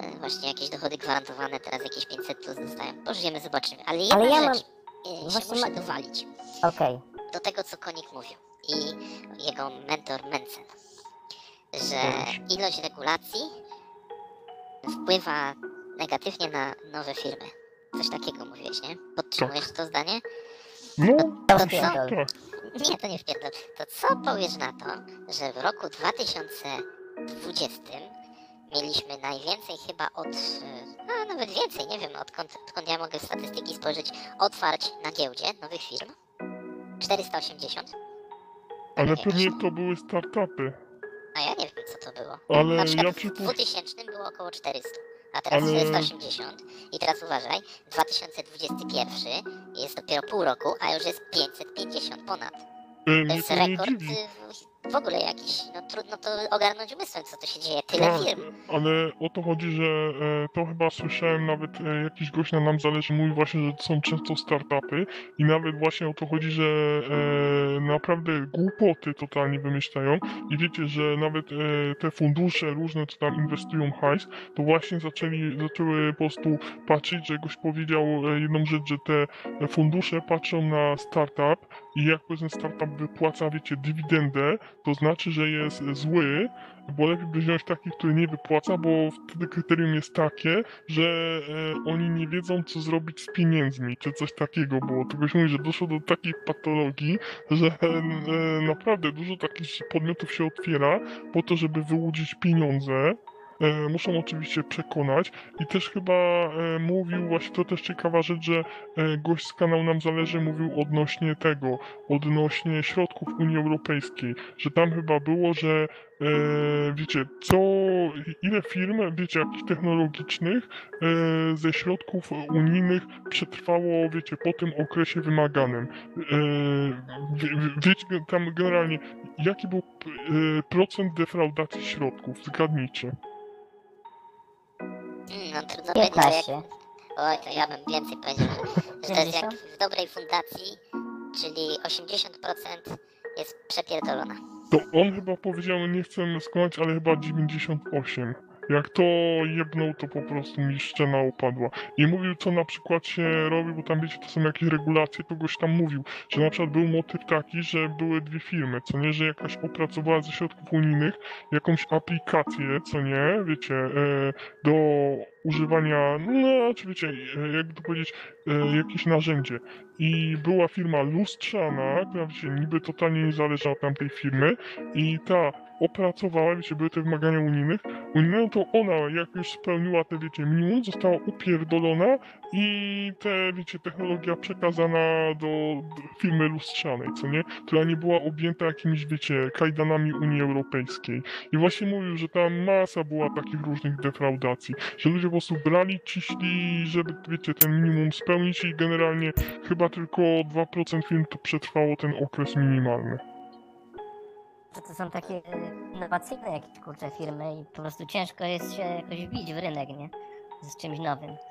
C: e, właśnie jakieś dochody gwarantowane, teraz jakieś 500 plus dostają. Pożyjemy, zobaczymy. Ale jedna
B: Ale ja mam-
C: rzecz e, się
B: właśnie
C: muszę
B: ma-
C: dowalić
B: Okej,
C: do tego, co Konik mówił i jego mentor Mencen, że ilość regulacji wpływa negatywnie na nowe firmy. Coś takiego mówiłeś, nie? Podtrzymujesz to zdanie?
A: no,
B: to
C: To
B: pierdol.
A: tak.
C: Nie, to nie wpierdol. To co powiesz na to, że w roku 2020 mieliśmy najwięcej chyba od, e, a nawet więcej, nie wiem odkąd, odkąd ja mogę w statystyki spojrzeć, otwarć na giełdzie nowych firm? 480?
A: Ale
C: Nie,
A: pewnie
C: to-
A: były startupy.
C: A ja nie wiem co to było.
A: Ale
C: Na przykład
A: ja
C: w
A: przypuszczam...
C: 2000 było około 400, a teraz
A: Ale-
C: 480. I teraz uważaj, 2021 jest dopiero pół roku, a już jest 550 ponad.
A: E,
C: To jest rekord
A: dziwi.
C: W- ogóle jakiś. No trudno to ogarnąć umysłem, co to się dzieje. Tyle
A: Tak,
C: firm.
A: ale o to chodzi, że e, to chyba słyszałem nawet e, jakiś gość na nam zależy mówi właśnie, że to są często startupy i nawet właśnie o to chodzi, że e, naprawdę głupoty totalnie wymyślają i wiecie, że nawet e, te fundusze różne, co tam inwestują hajs, to właśnie zaczęli, zaczęły po prostu patrzeć, że goś powiedział e, jedną rzecz, że te fundusze patrzą na startup i jak ten startup wypłaca, wiecie, dywidendę, to znaczy, że jest zły, bo lepiej by wziąć taki, który nie wypłaca, bo wtedy kryterium jest takie, że e, oni nie wiedzą, co zrobić z pieniędzmi, czy coś takiego było. To goś mówi, że doszło do takiej patologii, że e, e, naprawdę dużo takich podmiotów się otwiera po to, żeby wyłudzić pieniądze. E, muszą oczywiście przekonać i też chyba e, mówił, właśnie to też ciekawa rzecz, że e, gość z kanału Nam Zależy mówił odnośnie tego, odnośnie środków Unii Europejskiej, że tam chyba było, że wiecie, co, ile firm, wiecie, jakich technologicznych ze środków unijnych przetrwało, wiecie, po tym okresie wymaganym. Wie, wie- wiecie, tam generalnie, jaki był procent defraudacji środków? Zgadnijcie.
C: Mm, no trudno powiedzieć, że jak...
B: 15.
C: Oj, to ja bym więcej powiedział, [laughs] że, to jest jak
D: 70?
C: w dobrej fundacji, czyli 80% jest przepierdolona.
A: To on chyba powiedział, nie chcę skłamać, ale chyba 98. Jak to jebnął, to po prostu mi szczena upadła. I mówił, co na przykład się robi, bo tam wiecie, to są jakieś regulacje, to goś tam mówił, że na przykład był motyw taki, że były dwie firmy, co nie, że jakaś opracowała ze środków unijnych jakąś aplikację, co nie, wiecie, e, do używania, no, czy wiecie, e, jakby to powiedzieć, e, jakieś narzędzie. I była firma lustrzana, która wiecie, niby totalnie nie zależała od tamtej firmy i ta opracowała, wiecie, były te wymagania unijnych, unijną, to ona, jak już spełniła te, wiecie, minimum, została upierdolona i te, wiecie, technologia przekazana do firmy lustrzanej, co nie? Która nie była objęta jakimiś, wiecie, kajdanami Unii Europejskiej. I właśnie mówił, że tam masa była takich różnych defraudacji, że ludzie po prostu brali, ciśli, żeby, wiecie, ten minimum spełnić i generalnie chyba tylko 2% firm to przetrwało ten okres minimalny.
D: To, to są takie innowacyjne jakieś kurcze firmy i po prostu ciężko jest się jakoś wbić w rynek, nie? Z czymś nowym. [laughs]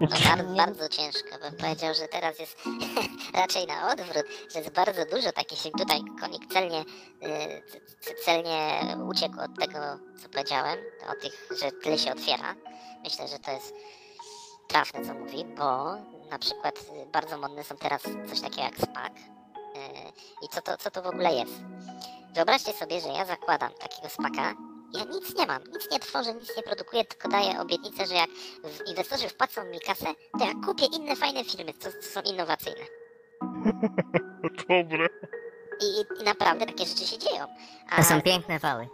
C: No bardzo, bardzo ciężko, bym powiedział, że teraz jest [laughs] raczej na odwrót, że jest bardzo dużo takich firm. Tutaj konik celnie, y, celnie uciekł od tego, co powiedziałem, o tych, że tyle się otwiera. Myślę, że to jest trafne, co mówi, bo na przykład bardzo modne są teraz coś takiego jak SPAC. Y, I co to, co to w ogóle jest? Wyobraźcie sobie, że ja zakładam takiego SPACa, ja nic nie mam, nic nie tworzę, nic nie produkuję, tylko daję obietnicę, że jak w- inwestorzy wpłacą mi kasę, to ja kupię inne fajne firmy, co, co są innowacyjne. [laughs]
A: Dobre.
C: I, i, I naprawdę takie rzeczy się dzieją. A
B: To są piękne wały.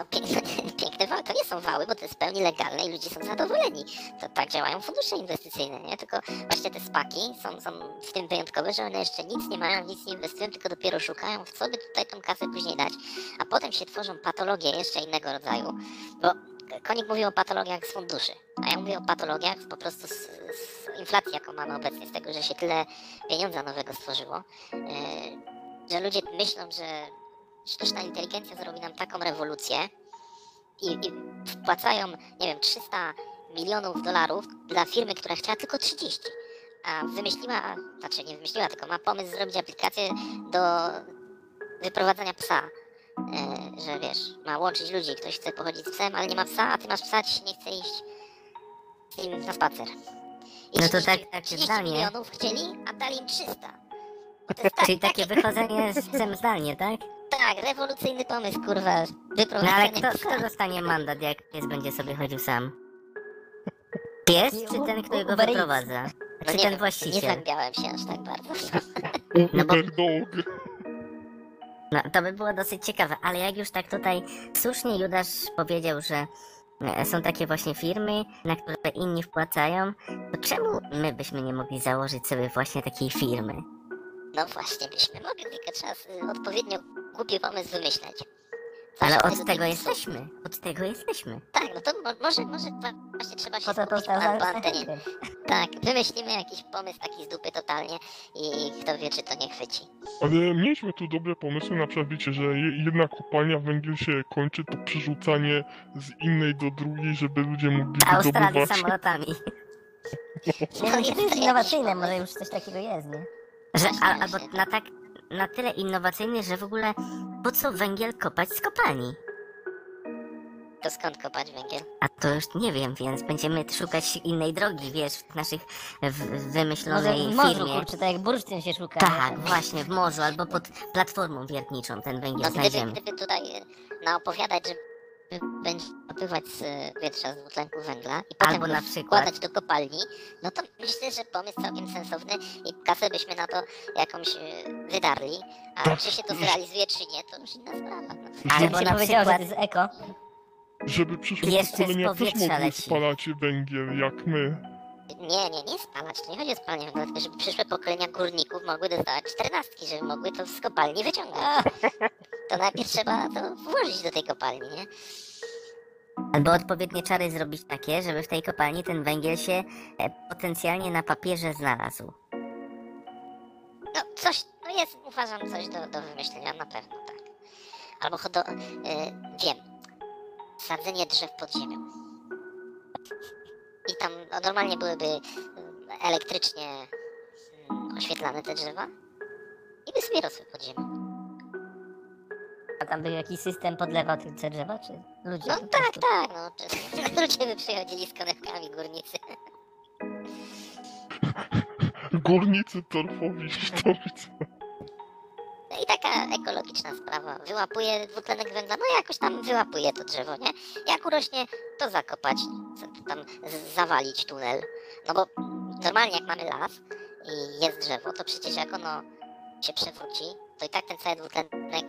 C: No, [laughs] piękne, wały, to nie są wały, bo to jest w pełni legalne i ludzie są zadowoleni. To tak działają fundusze inwestycyjne, nie? Tylko właśnie te spaki są, są w tym wyjątkowe, że one jeszcze nic nie mają, nic nie inwestują, tylko dopiero szukają, w co by tutaj tą kasę później dać. A potem się tworzą patologie jeszcze innego rodzaju, bo Konik mówił o patologiach z funduszy, a ja mówię o patologiach po prostu z, z inflacji, jaką mamy obecnie, z tego, że się tyle pieniądza nowego stworzyło, yy, że ludzie myślą, że sztuczna inteligencja zrobi nam taką rewolucję i, i wpłacają, nie wiem, 300 milionów dolarów dla firmy, która chciała tylko 30. A wymyśliła, znaczy nie wymyśliła, tylko ma pomysł zrobić aplikację do wyprowadzania psa. E, że wiesz, ma łączyć ludzi, ktoś chce pochodzić z psem, ale nie ma psa, a ty masz psa, ci się nie chce iść z nim na spacer. I
B: No to
C: 30
B: tak- takie
C: 30
B: zdanie.
C: milionów chcieli, a dali im 300. Bo to jest [laughs] tak,
B: Czyli takie wychodzenie z psem zdalnie, tak?
C: Tak, rewolucyjny pomysł, kurwa,
B: No
C: wyprowadzenie
B: ale kto,
C: psa.
B: kto dostanie mandat, jak pies będzie sobie chodził sam? Pies czy ten, kto go
D: Uber Eats.
B: wyprowadza?
C: No
B: Czy
C: nie
B: ten
C: wiem,
B: właściciel?
C: Nie zagłębiałem się aż tak bardzo. [laughs]
B: No bo-. No, to by było dosyć ciekawe, ale jak już tak tutaj słusznie Judasz powiedział, że e, są takie właśnie firmy, na które inni wpłacają, to czemu my byśmy nie mogli założyć sobie właśnie takiej firmy?
C: No właśnie, byśmy mogli, tylko trzeba y, odpowiednio głupi pomysł wymyśleć. Coś
B: Ale od
C: tego typu.
B: jesteśmy, od tego jesteśmy.
C: Tak, no to mo- może, może właśnie trzeba się
D: Po to
C: skupić na, antenie. Tak, wymyślimy jakiś pomysł taki z dupy totalnie i kto wie, czy to nie chwyci.
A: Ale mieliśmy tu dobre pomysły, na przykład wiecie, że je- jedna kopalnia węgiel się kończy, to przerzucanie z innej do drugiej, żeby ludzie mogli
B: Australii
A: wydobywać.
B: samolotami. [laughs]
D: Czy to jest innowacyjne, może już coś takiego jest, nie?
B: Że, a, albo na tak, na tyle innowacyjny, że w ogóle po co węgiel kopać z kopalni?
C: To skąd kopać węgiel?
B: A to już nie wiem, więc będziemy szukać innej drogi, wiesz, w naszych w
D: Może
B: wymyślonej
D: w morzu,
B: firmie.
D: kurczę, tak jak bursztyn się szuka.
B: Tak,
D: nie?
B: właśnie, w morzu albo pod platformą wiertniczą ten węgiel
C: No gdyby,
B: znajdziemy.
C: gdyby tutaj y, naopowiadać, że będzie opływać z y, wietrza z dwutlenku węgla i potem
B: Albo
C: go
B: na przykład-
C: wkładać do kopalni, no to myślę, że pomysł całkiem sensowny i kasę byśmy na to jakąś y, wydarli, a
A: Tak.
C: czy się to zrealizuje, czy nie, to już inna sprawa. No.
B: Albo
D: Jak się
B: na
D: powiedziało, że
B: przykład
D: to jest eko,
A: Żeby przyszłe
B: Jeszcze z
A: pokolenia też
B: powietrza
A: mogły
B: leci.
A: spalać węgiel, jak my.
C: Nie, nie, nie spalać, to nie chodzi o spalanie węgla, tylko żeby przyszłe pokolenia górników mogły dostawać czternastki, żeby mogły to z kopalni wyciągać. [laughs] To najpierw trzeba to włożyć do tej kopalni, nie?
B: Albo odpowiednie czary zrobić takie, żeby w tej kopalni ten węgiel się e, potencjalnie na papierze znalazł.
C: No coś, no jest, uważam, coś do, do wymyślenia, na pewno, tak. Albo do, y, wiem, sadzenie drzew pod ziemią. I tam no, normalnie byłyby y, elektrycznie mm, oświetlane te drzewa i by sobie rosły pod ziemią.
D: A tam by jakiś system podlewał tych te drzewa, czy ludzie?
C: No
D: po
C: tak,
D: prostu?
C: tak, no. Czy, [laughs] ludzie by przychodzili z konewkami górnicy. [laughs]
A: Górnicy torfowi sztorcy.
C: No i taka ekologiczna sprawa. Wyłapuje dwutlenek węgla, no jakoś tam wyłapuje to drzewo, nie? Jak urośnie, to zakopać, co- tam z- zawalić tunel. No bo normalnie jak mamy las i jest drzewo, to przecież jak ono się przewróci, to i tak ten cały dwutlenek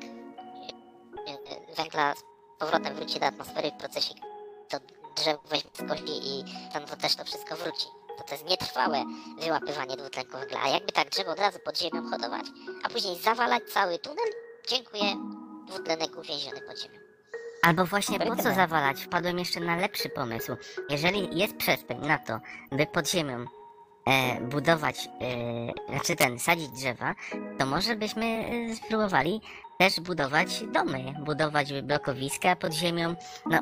C: węgla z powrotem wróci do atmosfery w procesie to drzewo weźmie skosi i tam to też to wszystko wróci. To to jest nietrwałe wyłapywanie dwutlenku węgla. A jakby tak drzewo od razu pod ziemią hodować, a później zawalać cały tunel, dziękuję, dwutlenek uwięziony pod ziemią.
B: Albo właśnie po co zawalać? Wpadłem jeszcze na lepszy pomysł. Jeżeli jest przestrzeń na to, by pod ziemią e, budować, e, znaczy ten, sadzić drzewa, to może byśmy e, spróbowali też budować domy, budować blokowiska pod ziemią. No,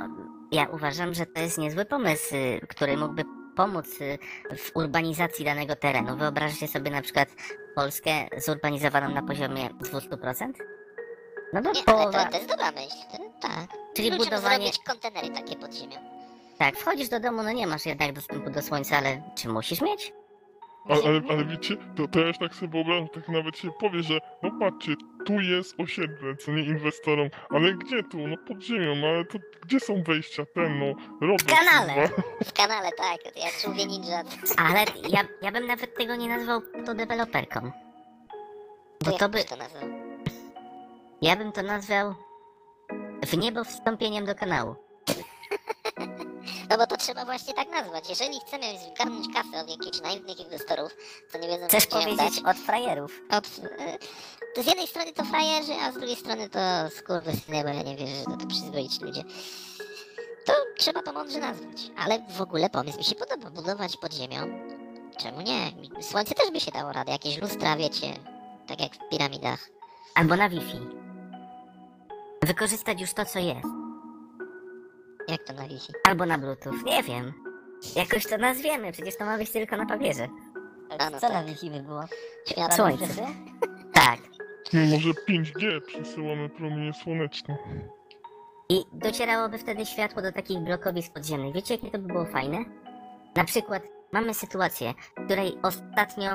B: ja uważam, że to jest niezły pomysł, który mógłby pomóc w urbanizacji danego terenu. Wyobraźcie sobie na przykład Polskę zurbanizowaną na poziomie 200%? No to
C: Nie, ale to, to jest dobra myśl. To, tak.
B: czyli
C: Ludziom
B: budowanie...
C: zrobić kontenery takie pod ziemią.
B: Tak, wchodzisz do domu, no nie masz jednak dostępu do słońca, ale czy musisz mieć?
A: Ale, ale, ale wiecie, to, to ja już tak sobie wyobrażam, tak nawet się powie, że no patrzcie, tu jest osiedle, co nie inwestorom, ale gdzie tu? No pod ziemią, no ale to gdzie są wejścia? Ten, no, Robert.
B: W kanale.
A: chyba.
C: W kanale, tak, jak człowiek ninja.
B: Ale ja, ja bym nawet tego nie nazwał to deweloperką. Bo
C: jak
B: to by,
C: to nazwał?
B: ja bym to nazwał w niebo wstąpieniem do kanału.
C: No bo to trzeba właśnie tak nazwać. Jeżeli chcemy zgarnąć kasę od jakichś naiwnych inwestorów, co nie wiedzą,
B: Chcesz powiedzieć
C: dać,
B: od frajerów?
C: od, e, to z jednej strony to frajerzy, a z drugiej strony to skurwysyny, bo ja nie wierzę, że to, to przyzwoici ludzie. To trzeba to mądrze nazwać. Ale w ogóle pomysł mi się podoba. Budować pod ziemią. Czemu nie? Słońce też by się dało radę. Jakieś lustra, wiecie, tak jak w piramidach.
B: Albo na Wi-Fi. Wykorzystać już to, co jest.
C: Jak to na Wi-Fi?
B: Albo na Bluetooth, nie wiem. Jakoś to nazwiemy, przecież to ma być tylko na papierze.
C: A, no
D: Co
C: tak.
D: na Wi-Fi by było?
C: Światło.
B: Słońce. [laughs] Tak.
A: No może 5G przesyłamy promienie słoneczne.
B: I docierałoby wtedy światło do takich blokowisk podziemnych. Wiecie, jakie to by było fajne? Na przykład mamy sytuację, w której ostatnio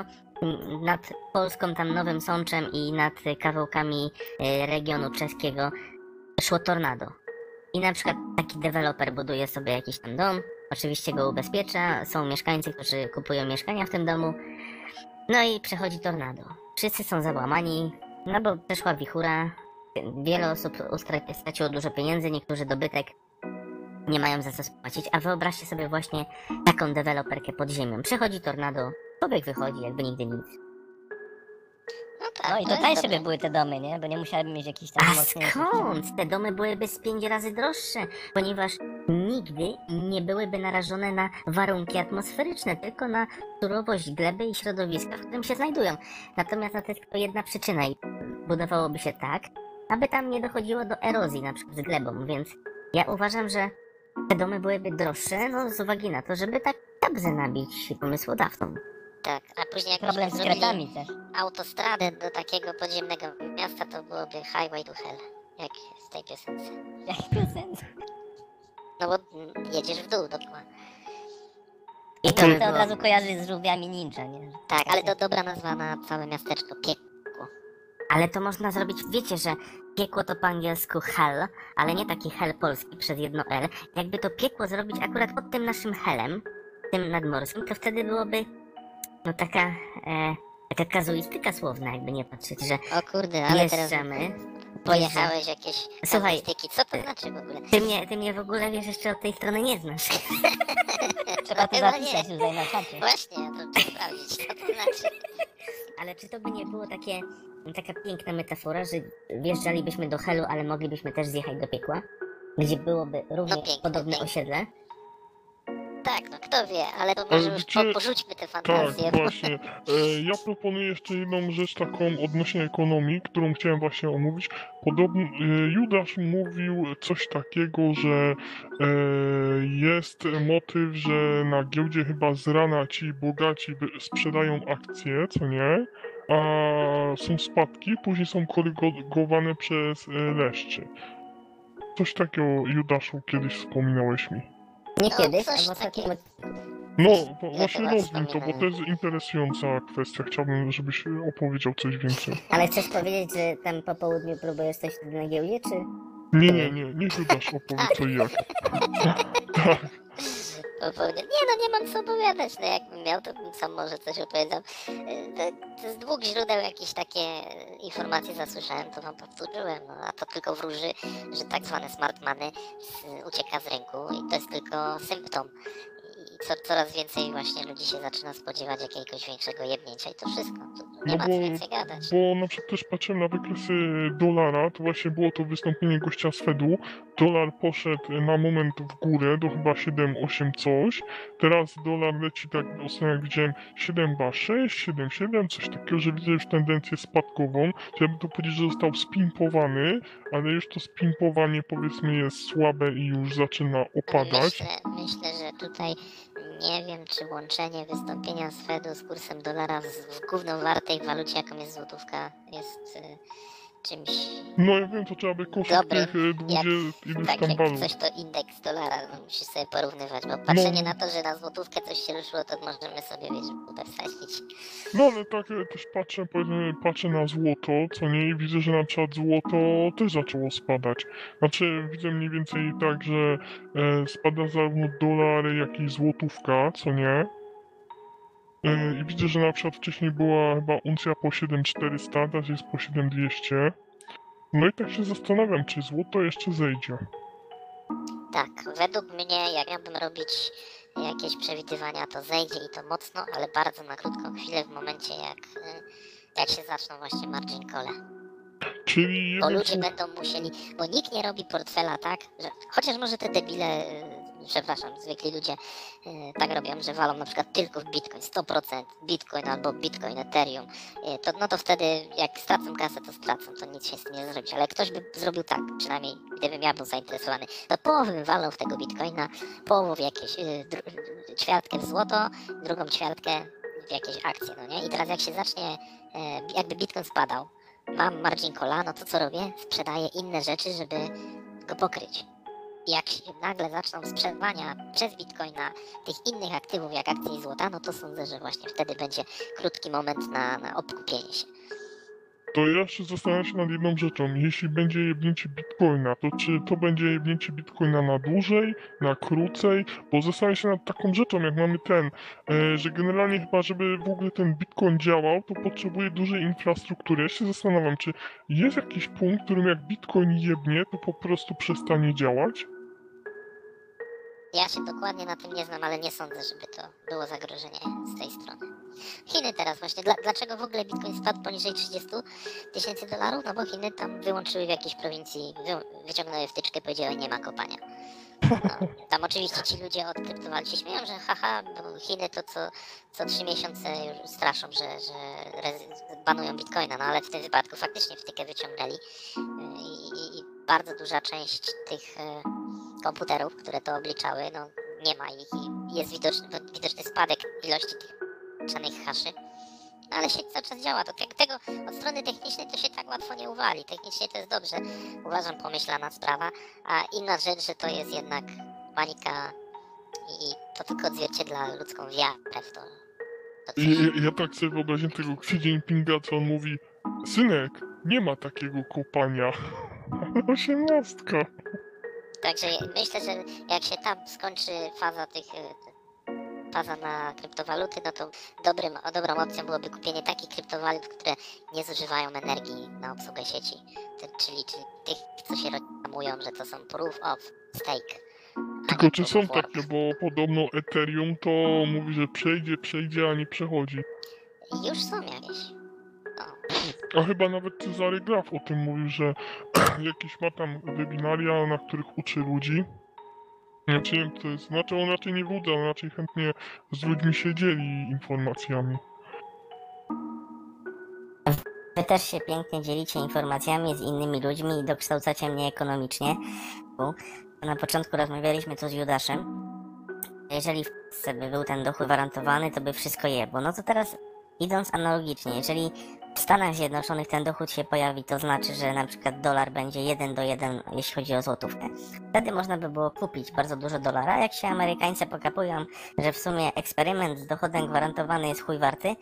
B: nad Polską, tam Nowym Sączem i nad kawałkami e, regionu czeskiego szło tornado. I na przykład taki deweloper buduje sobie jakiś tam dom, oczywiście go ubezpiecza, są mieszkańcy, którzy kupują mieszkania w tym domu, no i przechodzi tornado. Wszyscy są załamani, no bo przeszła wichura, Wiele osób straciło dużo pieniędzy, niektórzy dobytek nie mają za co spłacić, a wyobraźcie sobie właśnie taką deweloperkę pod ziemią. Przechodzi tornado, człowiek wychodzi jakby nigdy nic.
C: No
D: i to tańsze by były te domy, nie? Bo nie musiałyby mieć jakichś tam
B: A
D: mocniejszych...
B: skąd? Te domy byłyby z pięć razy droższe, ponieważ nigdy nie byłyby narażone na warunki atmosferyczne, tylko na surowość gleby i środowiska, w którym się znajdują. Natomiast no, to jest tylko jedna przyczyna i budowałoby się tak, aby tam nie dochodziło do erozji na przykład z glebą, więc ja uważam, że te domy byłyby droższe, no z uwagi na to, żeby tak kabzę nabić pomysłodawcom.
C: Tak, a później jak
D: Problem z kretami też.
C: autostradę do takiego podziemnego miasta, to byłoby Highway to Hell, jak z tej piosence. [laughs]
D: Jaki sens?
C: No bo jedziesz w dół dokładnie.
B: I
D: To mi to od razu kojarzy z żółwiami ninja, nie?
C: Tak, ale to dobra nazwa na całe miasteczko, piekło.
B: Ale to można zrobić, wiecie, że piekło to po angielsku hell, ale nie taki hell polski przez jedno L. Jakby to piekło zrobić akurat pod tym naszym hellem, tym nadmorskim, to wtedy byłoby no taka, e, taka kazuistyka słowna, jakby nie patrzeć, że
C: O kurde, ale teraz
B: jeżdżamy.
C: pojechałeś jakieś
B: Słuchaj.
C: Co to znaczy w ogóle?
B: Ty mnie, ty mnie w ogóle wiesz jeszcze od tej strony nie znasz. [laughs]
D: Trzeba to
C: Chyba
D: zapisać tutaj na czacie.
C: Właśnie, ja to sprawdzić, co to znaczy. [laughs]
B: Ale czy to by nie było takie, taka piękna metafora, że wjeżdżalibyśmy do helu, ale moglibyśmy też zjechać do piekła? Gdzie byłoby równie
C: No piękne,
B: podobne
C: piękne.
B: osiedle?
C: Tak, kto wie, ale to
A: Ale
C: może już
A: wiecie-
C: po, porzućmy te
A: Tak,
C: fantazje. bo-
A: właśnie. E, [laughs] ja proponuję jeszcze jedną rzecz taką odnośnie ekonomii, którą chciałem właśnie omówić. Podobno e, Judasz mówił coś takiego, że e, jest motyw, że na giełdzie chyba z rana ci bogaci sprzedają akcje, co nie? A są spadki, później są korygowane przez e, leszczy. Coś takiego, Judaszu, kiedyś wspominałeś mi.
B: Nie
C: No,
B: kiedyś,
C: coś
B: a w ostatnim.
A: No, bo właśnie rozwin to, bo to jest interesująca kwestia. Chciałbym, żebyś opowiedział coś więcej. [laughs]
B: Ale chcesz powiedzieć, że tam po południu próbujesz coś na giełdzie, czy...
A: Nie, nie, nie, niech Judasz opowie co i jak. [laughs] tak.
C: Nie no, nie mam co opowiadać, no jakbym miał, to bym sam może coś opowiedział. To- Z dwóch źródeł jakieś takie informacje zasłyszałem, to wam powtórzyłem, no a to tylko wróży, że tak zwane smart money ucieka z rynku i to jest tylko symptom. I co, coraz więcej właśnie ludzi się zaczyna spodziewać jakiegoś większego jebnięcia i to wszystko. Tu nie
A: No
C: ma co więcej gadać.
A: Bo na przykład też patrzyłem na wykresy dolara, to właśnie było to wystąpienie gościa z Fedu. Dolar poszedł na moment w górę do chyba 7,8 coś. Teraz dolar leci tak ostatnio jak widziałem 7,6, 7,7, coś takiego, że widzę już tendencję spadkową. Chciałbym to powiedzieć, że został spimpowany, ale już to spimpowanie powiedzmy jest słabe i już zaczyna opadać.
C: Myślę, myślę, że tutaj nie wiem, czy łączenie wystąpienia z Fedu z kursem dolara w, w gówno wartej walucie, jaką jest złotówka, jest y, czymś
A: No ja wiem, to trzeba by koszt
C: Dobry,
A: tych e, 20 iluś
C: tak jak coś to indeks dolara, no, musisz sobie porównywać, bo patrzenie
A: No.
C: na to, że na złotówkę coś się ruszyło, to możemy sobie, wiesz, butę wsadzić.
A: No ale tak też patrzę, patrzę na złoto, co nie, i widzę, że na przykład złoto też zaczęło spadać. Znaczy widzę mniej więcej tak, że e, spada zarówno dolar, jak i złotówka, co nie. E, I widzę, że na przykład wcześniej była chyba uncja po 7400, teraz jest po 7200. No i tak się zastanawiam, czy złoto jeszcze zejdzie.
C: Tak, według mnie, jak miałbym robić jakieś przewidywania, to zejdzie i to mocno, ale bardzo na krótką chwilę w momencie, jak, y, jak się zaczną właśnie margin call.
A: Czyli
C: Bo ludzie będą musieli, bo nikt nie robi portfela tak, że chociaż może te debile, y, przepraszam, zwykli ludzie y, tak robią, że walą na przykład tylko w Bitcoin, 100% Bitcoin albo Bitcoin, Ethereum, y, to, no to wtedy jak stracą kasę, to stracą, to nic się z tym nie zrobić, ale ktoś by zrobił tak, przynajmniej gdybym ja był zainteresowany, to połowę bym walał w tego Bitcoina, połowę w jakieś, y, dru- ćwiartkę w złoto, drugą ćwiartkę w jakieś akcje, no nie? I teraz jak się zacznie, jakby Bitcoin spadał, mam margin cola, no to co robię? Sprzedaję inne rzeczy, żeby go pokryć. Jak się nagle zaczną sprzedawania przez Bitcoina tych innych aktywów, jak akcje i złota, no to sądzę, że właśnie wtedy będzie krótki moment na, na obkupienie się.
A: To ja się zastanawiam się nad jedną rzeczą. Jeśli będzie jebnięcie bitcoina, to czy to będzie jebnięcie bitcoina na dłużej, na krócej? Bo zastanawiam się nad taką rzeczą, jak mamy ten, e, że generalnie chyba, żeby w ogóle ten bitcoin działał, to potrzebuje dużej infrastruktury. Ja się zastanawiam, czy jest jakiś punkt, w którym jak bitcoin jebnie, to po prostu przestanie działać?
C: Ja się dokładnie na tym nie znam, ale nie sądzę, żeby to było zagrożenie z tej strony. Chiny teraz właśnie, dla, dlaczego w ogóle Bitcoin spadł poniżej 30 tysięcy dolarów? No bo Chiny tam wyłączyły w jakiejś prowincji, wy, wyciągnęły wtyczkę, powiedziały nie ma kopania. No, tam oczywiście ci ludzie od się śmieją, że haha, Chiny to co, co trzy miesiące już straszą, że, że banują Bitcoina, no ale w tym wypadku faktycznie wtykę wyciągnęli Yy, i, i, i bardzo duża część tych e, komputerów, które to obliczały, no nie ma ich i jest widoczny, widoczny spadek ilości tych czanych haszy. No, ale się cały czas działa. To te, tego od strony technicznej to się tak łatwo nie uwali. Technicznie to jest dobrze, uważam, pomyślana sprawa. A inna rzecz, że to jest jednak panika i to tylko odzwierciedla ludzką wiarę w to. to.
A: Ja, ja, tak sobie wyobraziłem tego Xi Jinpinga, co on mówi, synek, nie ma takiego kopania. [laughs] Osiemnastka.
C: Także myślę, że jak się tam skończy faza tych e, faza na kryptowaluty, no to dobrym, dobrą opcją byłoby kupienie takich kryptowalut, które nie zużywają energii na obsługę sieci. Czyli, czyli tych, co się reklamują, że to są proof of stake.
A: Tylko czy są takie, bo podobno Ethereum to mówi, że przejdzie, przejdzie, a nie przechodzi.
C: Już są jakieś.
A: A chyba nawet Cezary Graf o tym mówił, że [clears throat] jakieś ma tam webinaria, na których uczy ludzi. Nie wiem, to jest, znaczy on raczej nie wódza, on raczej chętnie z ludźmi się dzieli informacjami.
B: Wy też się pięknie dzielicie informacjami z innymi ludźmi i dokształcacie mnie ekonomicznie. Na początku rozmawialiśmy tu z Judaszem. Jeżeli w Polsce by był ten dochód gwarantowany, to by wszystko jebło. No to teraz idąc analogicznie, jeżeli w Stanach Zjednoczonych ten dochód się pojawi, to znaczy, że na przykład dolar będzie 1 do 1, jeśli chodzi o złotówkę. Wtedy można by było kupić bardzo dużo dolara. Jak się Amerykańcy pokapują, że w sumie eksperyment z dochodem gwarantowany jest chuj warty,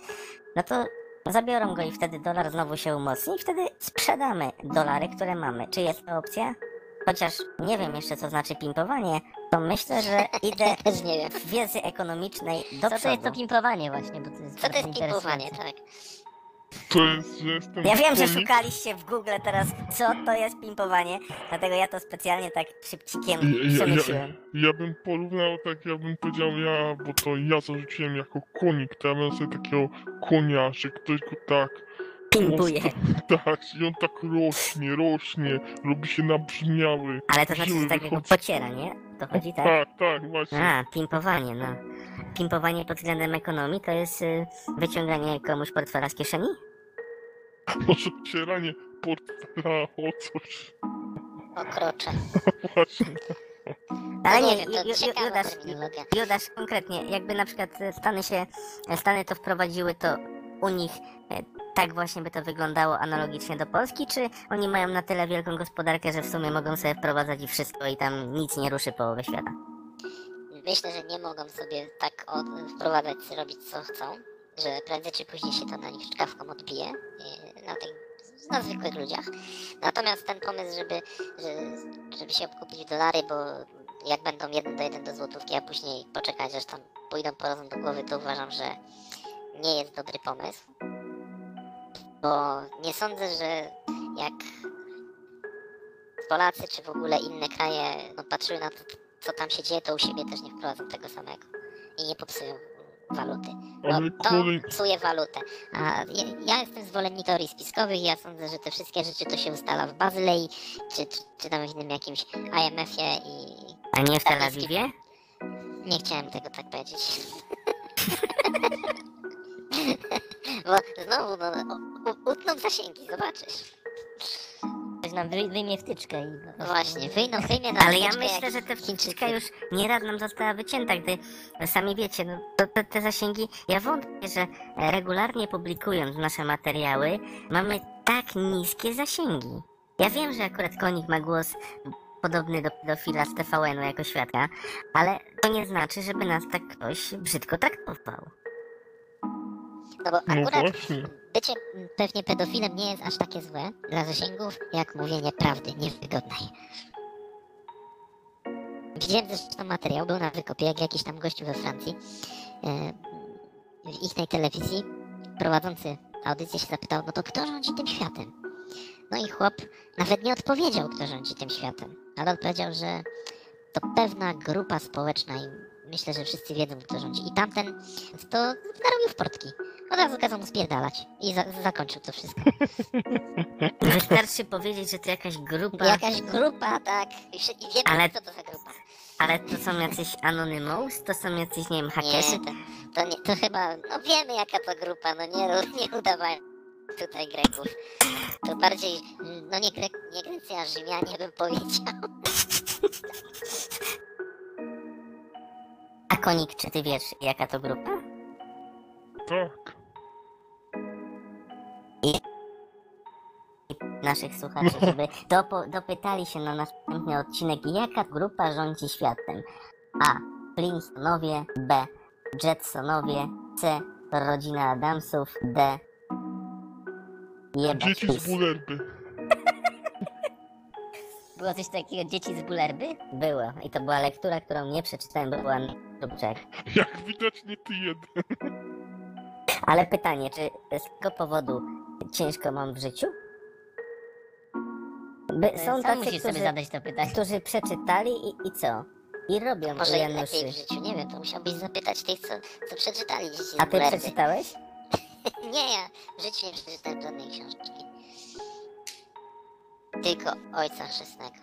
B: no to zabiorą go i wtedy dolar znowu się umocni i wtedy sprzedamy dolary, które mamy. Czy jest to opcja? chociaż nie wiem jeszcze co znaczy pimpowanie, to myślę, że [laughs] idę
C: Też nie wiem.
B: w wiedzy ekonomicznej do
D: Co to jest to
B: przodu.
D: pimpowanie właśnie, bo to jest
C: Co to
D: bardzo
C: jest pimpowanie, tak?
A: To jest, jestem
B: Ja wiem, że szukaliście w Google teraz, co to jest pimpowanie, dlatego ja to specjalnie tak szybcikiem
A: Ja, ja,
B: przemyśliłem.
A: ja bym porównał tak, ja bym powiedział ja, bo to ja zarzuciłem jako konik, to ja bym sobie takiego konia, że ktoś go tak,
B: Pimpuje. [laughs]
A: tak, i on tak rośnie, rośnie, robi się nabrzmiały.
B: Ale to znaczy, że tak go pociera, nie? To chodzi tak?
A: Tak, tak, właśnie.
B: A, pimpowanie, no. Pimpowanie pod względem ekonomii to jest y, wyciąganie komuś portfela z kieszeni? [laughs]
A: Może wcieranie portfela o coś.
C: Okrocze. [laughs]
A: Właśnie.
B: Ale
C: No
B: nie, Judasz. Judasz konkretnie, jakby na przykład e, Stany się, e, Stany to wprowadziły, to u nich tak właśnie by to wyglądało analogicznie do Polski, czy oni mają na tyle wielką gospodarkę, że w sumie mogą sobie wprowadzać i wszystko i tam nic nie ruszy połowę świata?
C: Myślę, że nie mogą sobie tak od, wprowadzać, robić co chcą, że prędzej czy później się to na nich czkawką odbije, yy, na, tych, na zwykłych ludziach. Natomiast ten pomysł, żeby, że, żeby się obkupić w dolary, bo jak będą jeden do jeden do złotówki, a później poczekać, aż tam pójdą po rozum do głowy, to uważam, że nie jest dobry pomysł. Bo nie sądzę, że jak Polacy czy w ogóle inne kraje no, patrzyły na to, co tam się dzieje, to u siebie też nie wprowadzą tego samego i nie popsują waluty. Bo
A: Ale
C: to
A: kolej,
C: psuje walutę. A ja, ja jestem zwolennik teorii spiskowych i ja sądzę, że te wszystkie rzeczy to się ustala w Bazylei, czy, czy, czy tam w innym jakimś IMF-ie i
B: A nie w Tel. Awiwie?
C: nie chciałem tego tak powiedzieć. [laughs] [laughs] Bo znowu, no, utną zasięgi, zobaczysz.
D: Nam wy, wyjmie wtyczkę i...
C: No właśnie, wyjdą, [laughs] wyjmie na
B: Ale ja myślę, że ta wtyczka już nieraz nam została wycięta, gdy no, sami wiecie, no, to, to, te zasięgi, ja wątpię, że e, regularnie publikując nasze materiały, mamy tak niskie zasięgi. Ja wiem, że akurat Konik ma głos podobny do pedofila z TVN-u jako świadka, ale to nie znaczy, żeby nas tak ktoś brzydko traktował.
C: No bo
A: no
C: akurat
A: właśnie.
C: Bycie mm, pewnie pedofilem nie jest aż takie złe dla zasięgów, jak mówienie prawdy niewygodnej. Widziałem zresztą materiał, był na wykopie, jak jakiś tam gościu we Francji e, w ich tej telewizji prowadzący audycję się zapytał, no to kto rządzi tym światem? No i chłop nawet nie odpowiedział, kto rządzi tym światem, ale odpowiedział, że to pewna grupa społeczna i myślę, że wszyscy wiedzą, kto rządzi. I tamten to narobił w portki. Od razu kazał mu spierdalać i za zakończył to wszystko. [laughs]
B: Wystarczy powiedzieć, że to jakaś grupa,
C: Jakaś grupa, tak. I wiemy,
B: Ale-
C: co to za grupa.
B: ale to są jacyś Anonymous, to są jacyś, nie wiem, hakerzy,
C: Nie, to, to, nie, to chyba, no wiemy jaka to grupa, no nie, [laughs] nie udawaj tutaj Greków. To bardziej, no nie, Gre nie Grecja, a Rzymianie bym powiedział.
B: A Konik, czy ty wiesz, jaka to grupa?
A: Tak.
B: Naszych słuchaczy, [laughs] żeby dopo, dopytali się na następny odcinek, jaka grupa rządzi światem. A. Flintstonowie, B. Jetsonowie, C. Rodzina Adamsów, D. Jebać
A: Dzieci z bulerby. [laughs]
D: Było coś takiego, dzieci z bulerby?
B: Było. I to była lektura, którą nie przeczytałem, bo była na Dubczek. [laughs]
A: Jak widać, nie ty jeden.
B: Ale pytanie, czy z tego powodu ciężko mam w życiu? By, są
D: Sam
B: tacy,
D: musisz sobie
B: którzy,
D: zadać to pytanie.
B: którzy przeczytali i, i co? I robią
C: Może
B: u
C: i lepiej
B: Januszy.
C: w życiu, nie wiem, to musiałbyś zapytać tych, co, co przeczytali dzieci z
B: A ty przeczytałeś? [laughs]
C: Nie, ja w życiu nie przeczytałem żadnej książki. Tylko Ojca Chrzestnego.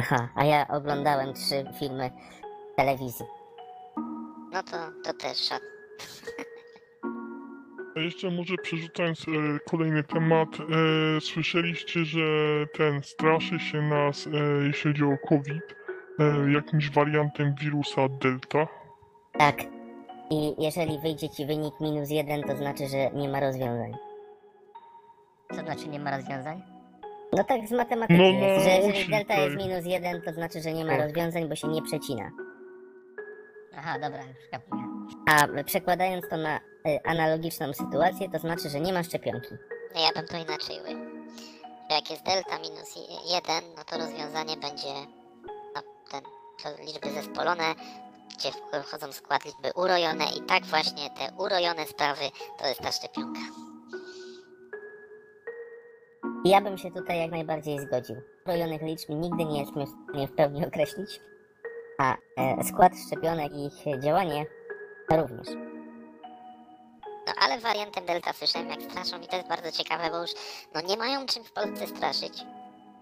B: Aha, a ja oglądałem trzy filmy w telewizji.
C: No to, to też szat.
A: A jeszcze może przerzucając e, kolejny temat, e, słyszeliście, że ten straszy się nas, e, jeśli chodzi o COVID, e, jakimś wariantem wirusa Delta.
B: Tak. I jeżeli wyjdzie ci wynik minus jeden, to znaczy, że nie ma rozwiązań.
D: Co znaczy nie ma rozwiązań?
B: No tak z matematyki
A: No,
B: jest,
A: no,
B: że jeżeli
A: musi,
B: delta
A: tak.
B: jest minus jeden, to znaczy, że nie ma
A: Tak.
B: rozwiązań, bo się nie przecina.
D: Aha, dobra, już kapuję.
B: A przekładając to na analogiczną sytuację, to znaczy, że nie ma szczepionki.
C: No ja bym to inaczej ujął. jak jest delta minus 1, no to rozwiązanie będzie no, ten, to liczby zespolone, gdzie wchodzą w skład liczby urojone i tak właśnie te urojone sprawy to jest ta szczepionka.
B: Ja bym się tutaj jak najbardziej zgodził. Rojonych liczb nigdy nie stanie w pełni określić, a e, skład szczepionek i ich działanie również.
C: No ale wariantem delta słyszałem jak straszą i to jest bardzo ciekawe, bo już no nie mają czym w Polsce straszyć.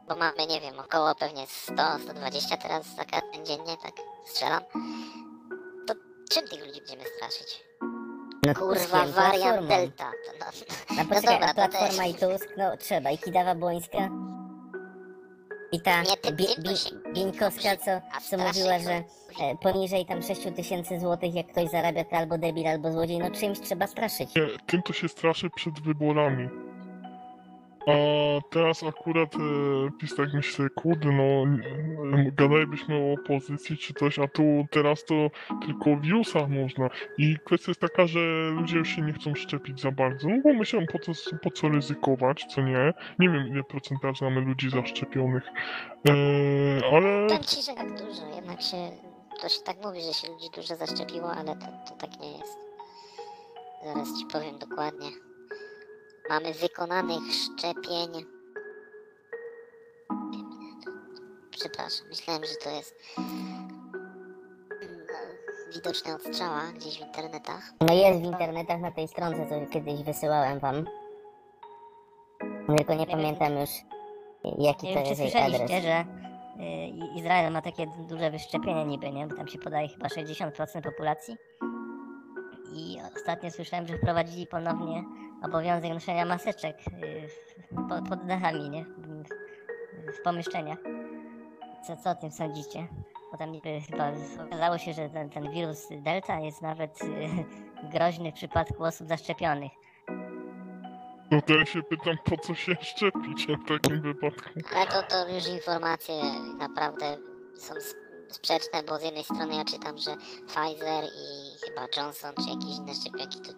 C: Bo mamy, nie wiem, około pewnie 100-120 teraz zakażeń dziennie, tak strzelam. To czym tych ludzi będziemy straszyć?
B: No
C: Kurwa, wariant delta. To, no, [laughs]
B: No poczekaj,
C: dobra, to
B: Platforma
C: też.
B: i Tusk, no trzeba. I Kidawa Błońska. I ta Bi- Bieńkowska, co, co mówiła, że e, poniżej tam 6 tysięcy złotych, jak ktoś zarabia, to albo debil, albo złodziej. No czymś trzeba straszyć.
A: Nie, tym to się straszy przed wyborami. A teraz akurat e, PiS tak myślę, kurde no, gadalibyśmy o opozycji czy coś, a tu teraz to tylko wirusach można. I kwestia jest taka, że ludzie już się nie chcą szczepić za bardzo, no bo po co, po co ryzykować, co nie. Nie wiem ile procentaż mamy ludzi zaszczepionych, e, ale...
C: Powiem ci, że tak dużo, jednak się, to się tak mówi, że się ludzi dużo zaszczepiło, ale to, to tak nie jest. Zaraz ci powiem dokładnie. Mamy wykonanych szczepień. Przepraszam, myślałem, że to jest no, widoczne od strzała gdzieś w internetach.
B: No jest w internetach na tej stronce, co kiedyś wysyłałem wam. Tylko nie pamiętam już, jaki
D: Nie
B: to
D: wiem, czy
B: jest jej
D: słyszeliście,
B: adres.
D: że y, Izrael ma takie duże wyszczepienie niby, nie? Bo tam się podaje chyba 60% populacji. I ostatnio słyszałem, że wprowadzili ponownie obowiązek noszenia maseczek y, w- po- pod dachami, nie? W, pomieszczeniach. Co, co o tym sądzicie? Bo tam niby chyba okazało się, że ten, ten wirus Delta jest nawet y, [laughs] groźny w przypadku osób zaszczepionych.
A: No to ja się pytam, po co się szczepić w takim wypadku.
C: Ale to, to już informacje naprawdę są sprzeczne, bo z jednej strony ja czytam, że Pfizer i chyba Johnson czy jakieś inne szczepionki to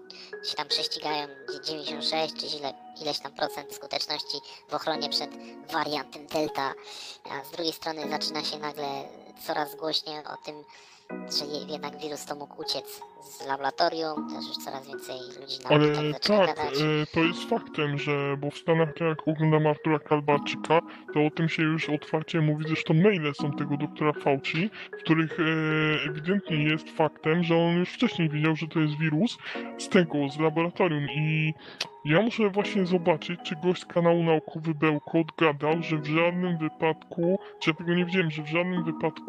C: się tam prześcigają gdzie 96 czy ile, ileś tam procent skuteczności w ochronie przed wariantem Delta, a z drugiej strony zaczyna się nagle coraz głośniej o tym, że je- jednak wirus to mógł uciec z laboratorium, też już coraz więcej ludzi na
A: Ale
C: zaczyna
A: tak,
C: gadać.
A: e, to jest faktem, że bo w Stanach to jak oglądam Artura Kalbarczyka, to o tym się już otwarcie mówi, zresztą maile są tego doktora Fauci, w których e, ewidentnie jest faktem, że on już wcześniej wiedział, że to jest wirus z tego, z laboratorium i ja muszę właśnie zobaczyć, czy gość z kanału naukowy Bełkot gadał, że w żadnym wypadku, czy ja tego nie wiedziałem, że w żadnym wypadku,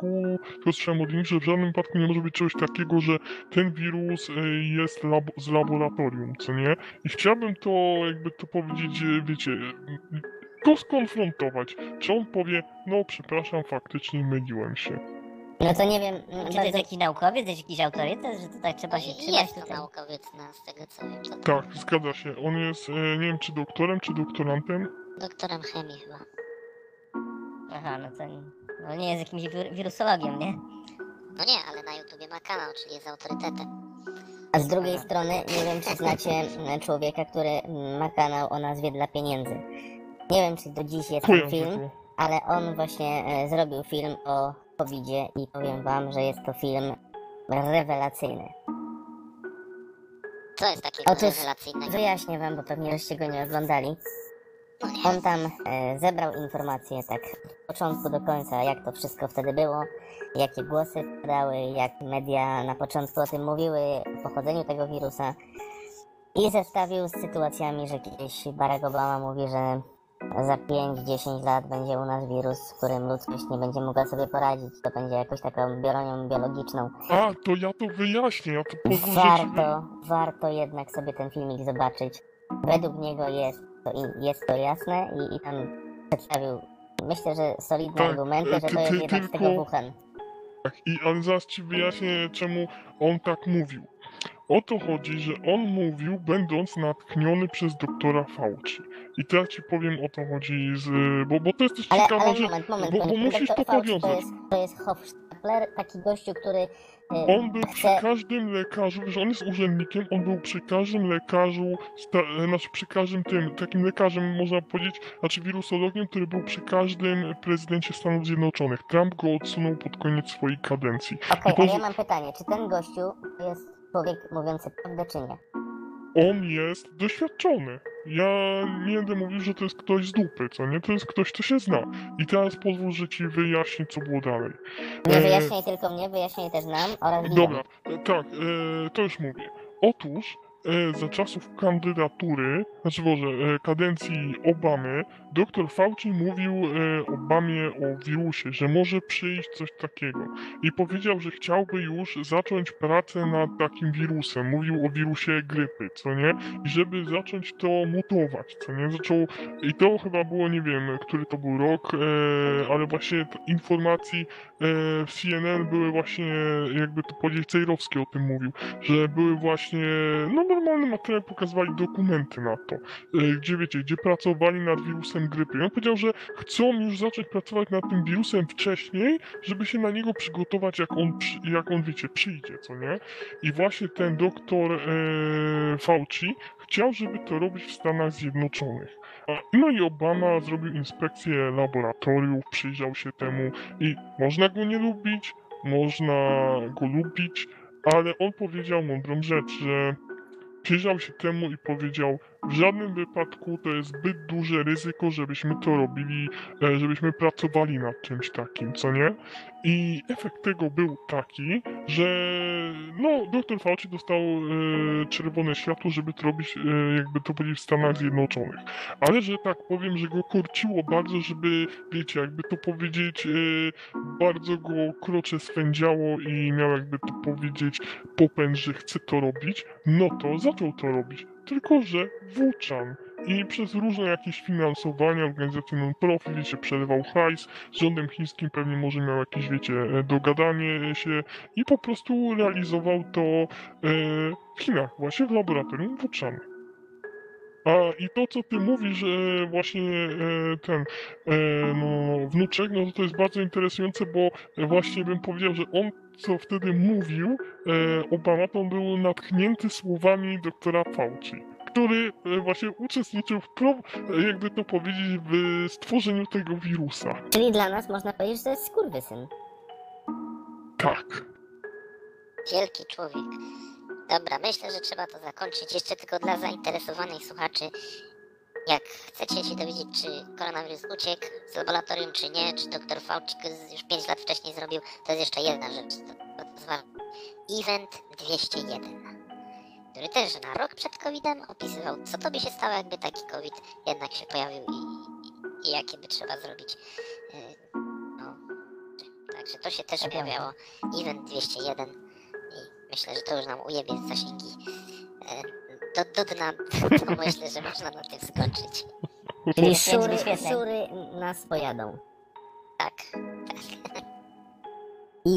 A: od nich, że w żadnym wypadku nie może być czegoś takiego, że ten wirus e, jest lab z laboratorium, co nie? I chciałbym to, jakby to powiedzieć, e, wiecie, go skonfrontować. Czy on powie, no przepraszam, faktycznie myliłem się.
B: No to nie wiem,
D: Czy to jest jakiś naukowiec, jest jakiś autorytet, że tutaj trzeba się
C: No
D: trzymać
C: jest to
D: tutaj?
C: naukowiec na, z tego co wiem. To
A: Tak, zgadza się. On jest, e, nie wiem, czy doktorem, czy doktorantem.
C: Doktorem chemii chyba.
D: Aha, no to no nie jest jakimś wir- wirusologiem, nie?
C: No nie, ale na YouTubie ma kanał, czyli jest autorytetem.
B: A z drugiej strony, nie wiem, czy znacie mm, człowieka, który mm, ma kanał o nazwie Dla Pieniędzy. Nie wiem, czy do dziś jest ten [clears throat] film, ale on właśnie e, zrobił film o covid i powiem wam, że jest to film rewelacyjny.
C: Co jest takiego
B: Otóż
C: rewelacyjnego?
B: Wyjaśnię wam, bo pewnie żeście go nie oglądali. On tam e, zebrał informacje tak od początku do końca, jak to wszystko wtedy było, jakie głosy padały, jak media na początku o tym mówiły, o pochodzeniu tego wirusa. I zestawił z sytuacjami, że kiedyś Barack Obama mówi, że za 5-10 lat będzie u nas wirus, z którym ludzkość nie będzie mogła sobie poradzić. To będzie jakoś taką bronią biologiczną.
A: A, to ja to wyjaśnię, ja to ci...
B: Warto, warto jednak sobie ten filmik zobaczyć. Według niego jest i- jest to jasne i, i tam przedstawił, myślę, że solidne
A: Tak,
B: argumenty, że to jest jednak z tego Wuhan.
A: Tak, i, ale zaraz ci wyjaśnię, czemu on tak mówił. O to chodzi, że on mówił, będąc natchniony przez doktora Fauci. I teraz ci powiem, o to chodzi, z, bo, bo to jest też
B: Ale,
A: ciekawe,
B: ale
A: że...
B: moment, moment,
A: bo- bo musisz to
B: Fauci to
A: powiązać.
B: jest, to jest Hofstadt, Stapler, taki gościu, który
A: On był przy każdym lekarzu, że on jest urzędnikiem, on był przy każdym lekarzu, sta, e, znaczy przy każdym tym, takim lekarzem można powiedzieć, znaczy wirusologiem, który był przy każdym prezydencie Stanów Zjednoczonych. Trump go odsunął pod koniec swojej kadencji.
B: Okej,
A: I to,
B: ale ja mam pytanie, czy ten gościu jest człowiek mówiący prawdę, czy nie?
A: On jest doświadczony. Ja nie będę mówił, że to jest ktoś z dupy, co nie? To jest ktoś, kto się zna. I teraz pozwól, że ci wyjaśnię, co było dalej.
B: Nie
A: E,
B: wyjaśniaj tylko mnie, wyjaśniaj też nam oraz.
A: Dobra, e, tak, e, to już mówię. Otóż za czasów kandydatury, znaczy może e, kadencji Obamy, dr Fauci mówił e, Obamie o wirusie, że może przyjść coś takiego. I powiedział, że chciałby już zacząć pracę nad takim wirusem. Mówił o wirusie grypy, co nie? I żeby zacząć to mutować, co nie? Zaczął, i to chyba było, nie wiem, który to był rok, e, ale właśnie informacji e, w CNN były właśnie, jakby to powiedzieć, Cejrowski o tym mówił, że były właśnie, no normalne materiały pokazywali dokumenty na to, e, gdzie wiecie, gdzie pracowali nad wirusem grypy. I on powiedział, że chcą już zacząć pracować nad tym wirusem wcześniej, żeby się na niego przygotować, jak on, jak on wiecie, przyjdzie, co nie? I właśnie ten doktor e, Fauci chciał, żeby to robić w Stanach Zjednoczonych. No i Obama zrobił inspekcję laboratoriów, przyjrzał się temu i można go nie lubić, można go lubić, ale on powiedział mądrą rzecz, że przyjrzał się temu i powiedział, w żadnym wypadku to jest zbyt duże ryzyko, żebyśmy to robili, e, żebyśmy pracowali nad czymś takim, co nie? I efekt tego był taki, że no, dr Fauci dostał e, czerwone światło, żeby to robić, e, jakby to powiedzieć, w Stanach Zjednoczonych. Ale, że tak powiem, że go korciło bardzo, żeby, wiecie, jakby to powiedzieć, e, bardzo go krocze swędziało i miał, jakby to powiedzieć, popęd, że chce to robić, no to zaczął to robić. Tylko, że włóczan. I przez różne jakieś finansowania, organizacje non-profit, wiecie, przelewał hajs, z rządem chińskim pewnie może miał jakieś, wiecie, e, dogadanie się i po prostu realizował to e, w Chinach, właśnie w laboratorium Wuchan. A i to, co ty mówisz, że właśnie e, ten e, no, wnuczek, no to jest bardzo interesujące, bo właśnie bym powiedział, że on, co wtedy mówił, e, Obama, to był natchnięty słowami doktora Fauci, który e, właśnie uczestniczył w, pro, e, jakby to powiedzieć, w stworzeniu tego wirusa.
B: Czyli dla nas można powiedzieć, że to jest skurwysyn.
A: Tak.
C: Wielki człowiek. Dobra, myślę, że trzeba to zakończyć. Jeszcze tylko dla zainteresowanych słuchaczy. Jak chcecie się dowiedzieć, czy koronawirus uciekł z laboratorium, czy nie, czy dr Fauci już 5 lat wcześniej zrobił, to jest jeszcze jedna rzecz. To, to. Event 201, który też na rok przed COVID-em opisywał, co to by się stało, jakby taki COVID jednak się pojawił i, i, i jakie by trzeba zrobić. yy, No, także to się też objawiało. Event 201 i myślę, że to już nam ujebie zasięgi e, do, do dna, to myślę, że można na tym skończyć.
B: Czyli
D: wyświetleń.
B: szury nas pojadą.
C: Tak.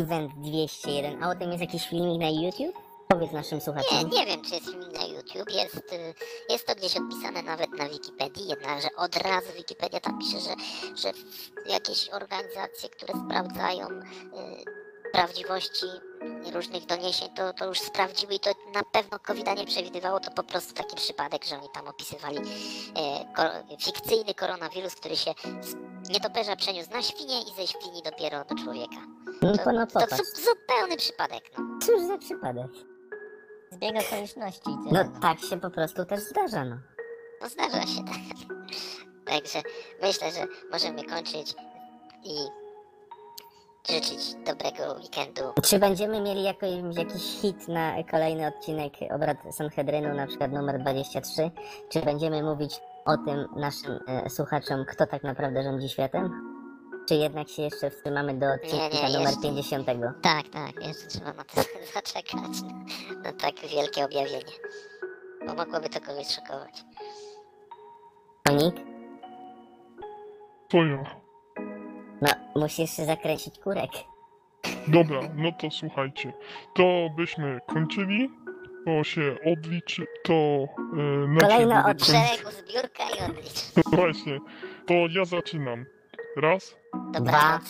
B: Event 201. A o tym jest jakiś filmik na YouTube? Powiedz naszym
C: Nie,
B: słuchaczom.
C: nie wiem, czy jest film na YouTube, jest, y, jest to gdzieś odpisane nawet na Wikipedii, jednakże od razu Wikipedia tam pisze, że, że jakieś organizacje, które sprawdzają y, prawdziwości różnych doniesień, to, to już sprawdziły i to na pewno covid nie przewidywało, to po prostu taki przypadek, że oni tam opisywali e, ko- fikcyjny koronawirus, który się z nietoperza przeniósł na świnię i ze świni dopiero do człowieka.
B: No,
C: To,
B: to, no
C: to zu- zupełny przypadek, no.
B: Cóż za przypadek.
D: Zbieg okoliczności i tyle.
B: No tak się po prostu też zdarza, no.
C: No zdarza się tak. Także myślę, że możemy kończyć i życzyć dobrego weekendu.
B: Czy będziemy mieli jakiś hit na kolejny odcinek obrad Sanhedrynu, na przykład numer 23? Czy będziemy mówić o tym naszym e, słuchaczom, kto tak naprawdę rządzi światem? Czy jednak się jeszcze wstrzymamy do odcinka
C: nie,
B: numer
C: jeszcze.
B: 50?
C: Tak, tak, jeszcze trzeba na to [laughs] zaczekać, na, na tak wielkie objawienie. Bo mogłoby to kogoś szokować.
B: Konik?
A: To ja.
B: No, musisz zakręcić kurek.
A: Dobra, no to słuchajcie. To byśmy kończyli. To się odliczy, to e, na ciebie
B: odcinek.
A: wykończy-
C: Szeregu zbiórka i odlicz. [laughs]
A: Właśnie, to ja zaczynam. Raz,
C: Dobranoc.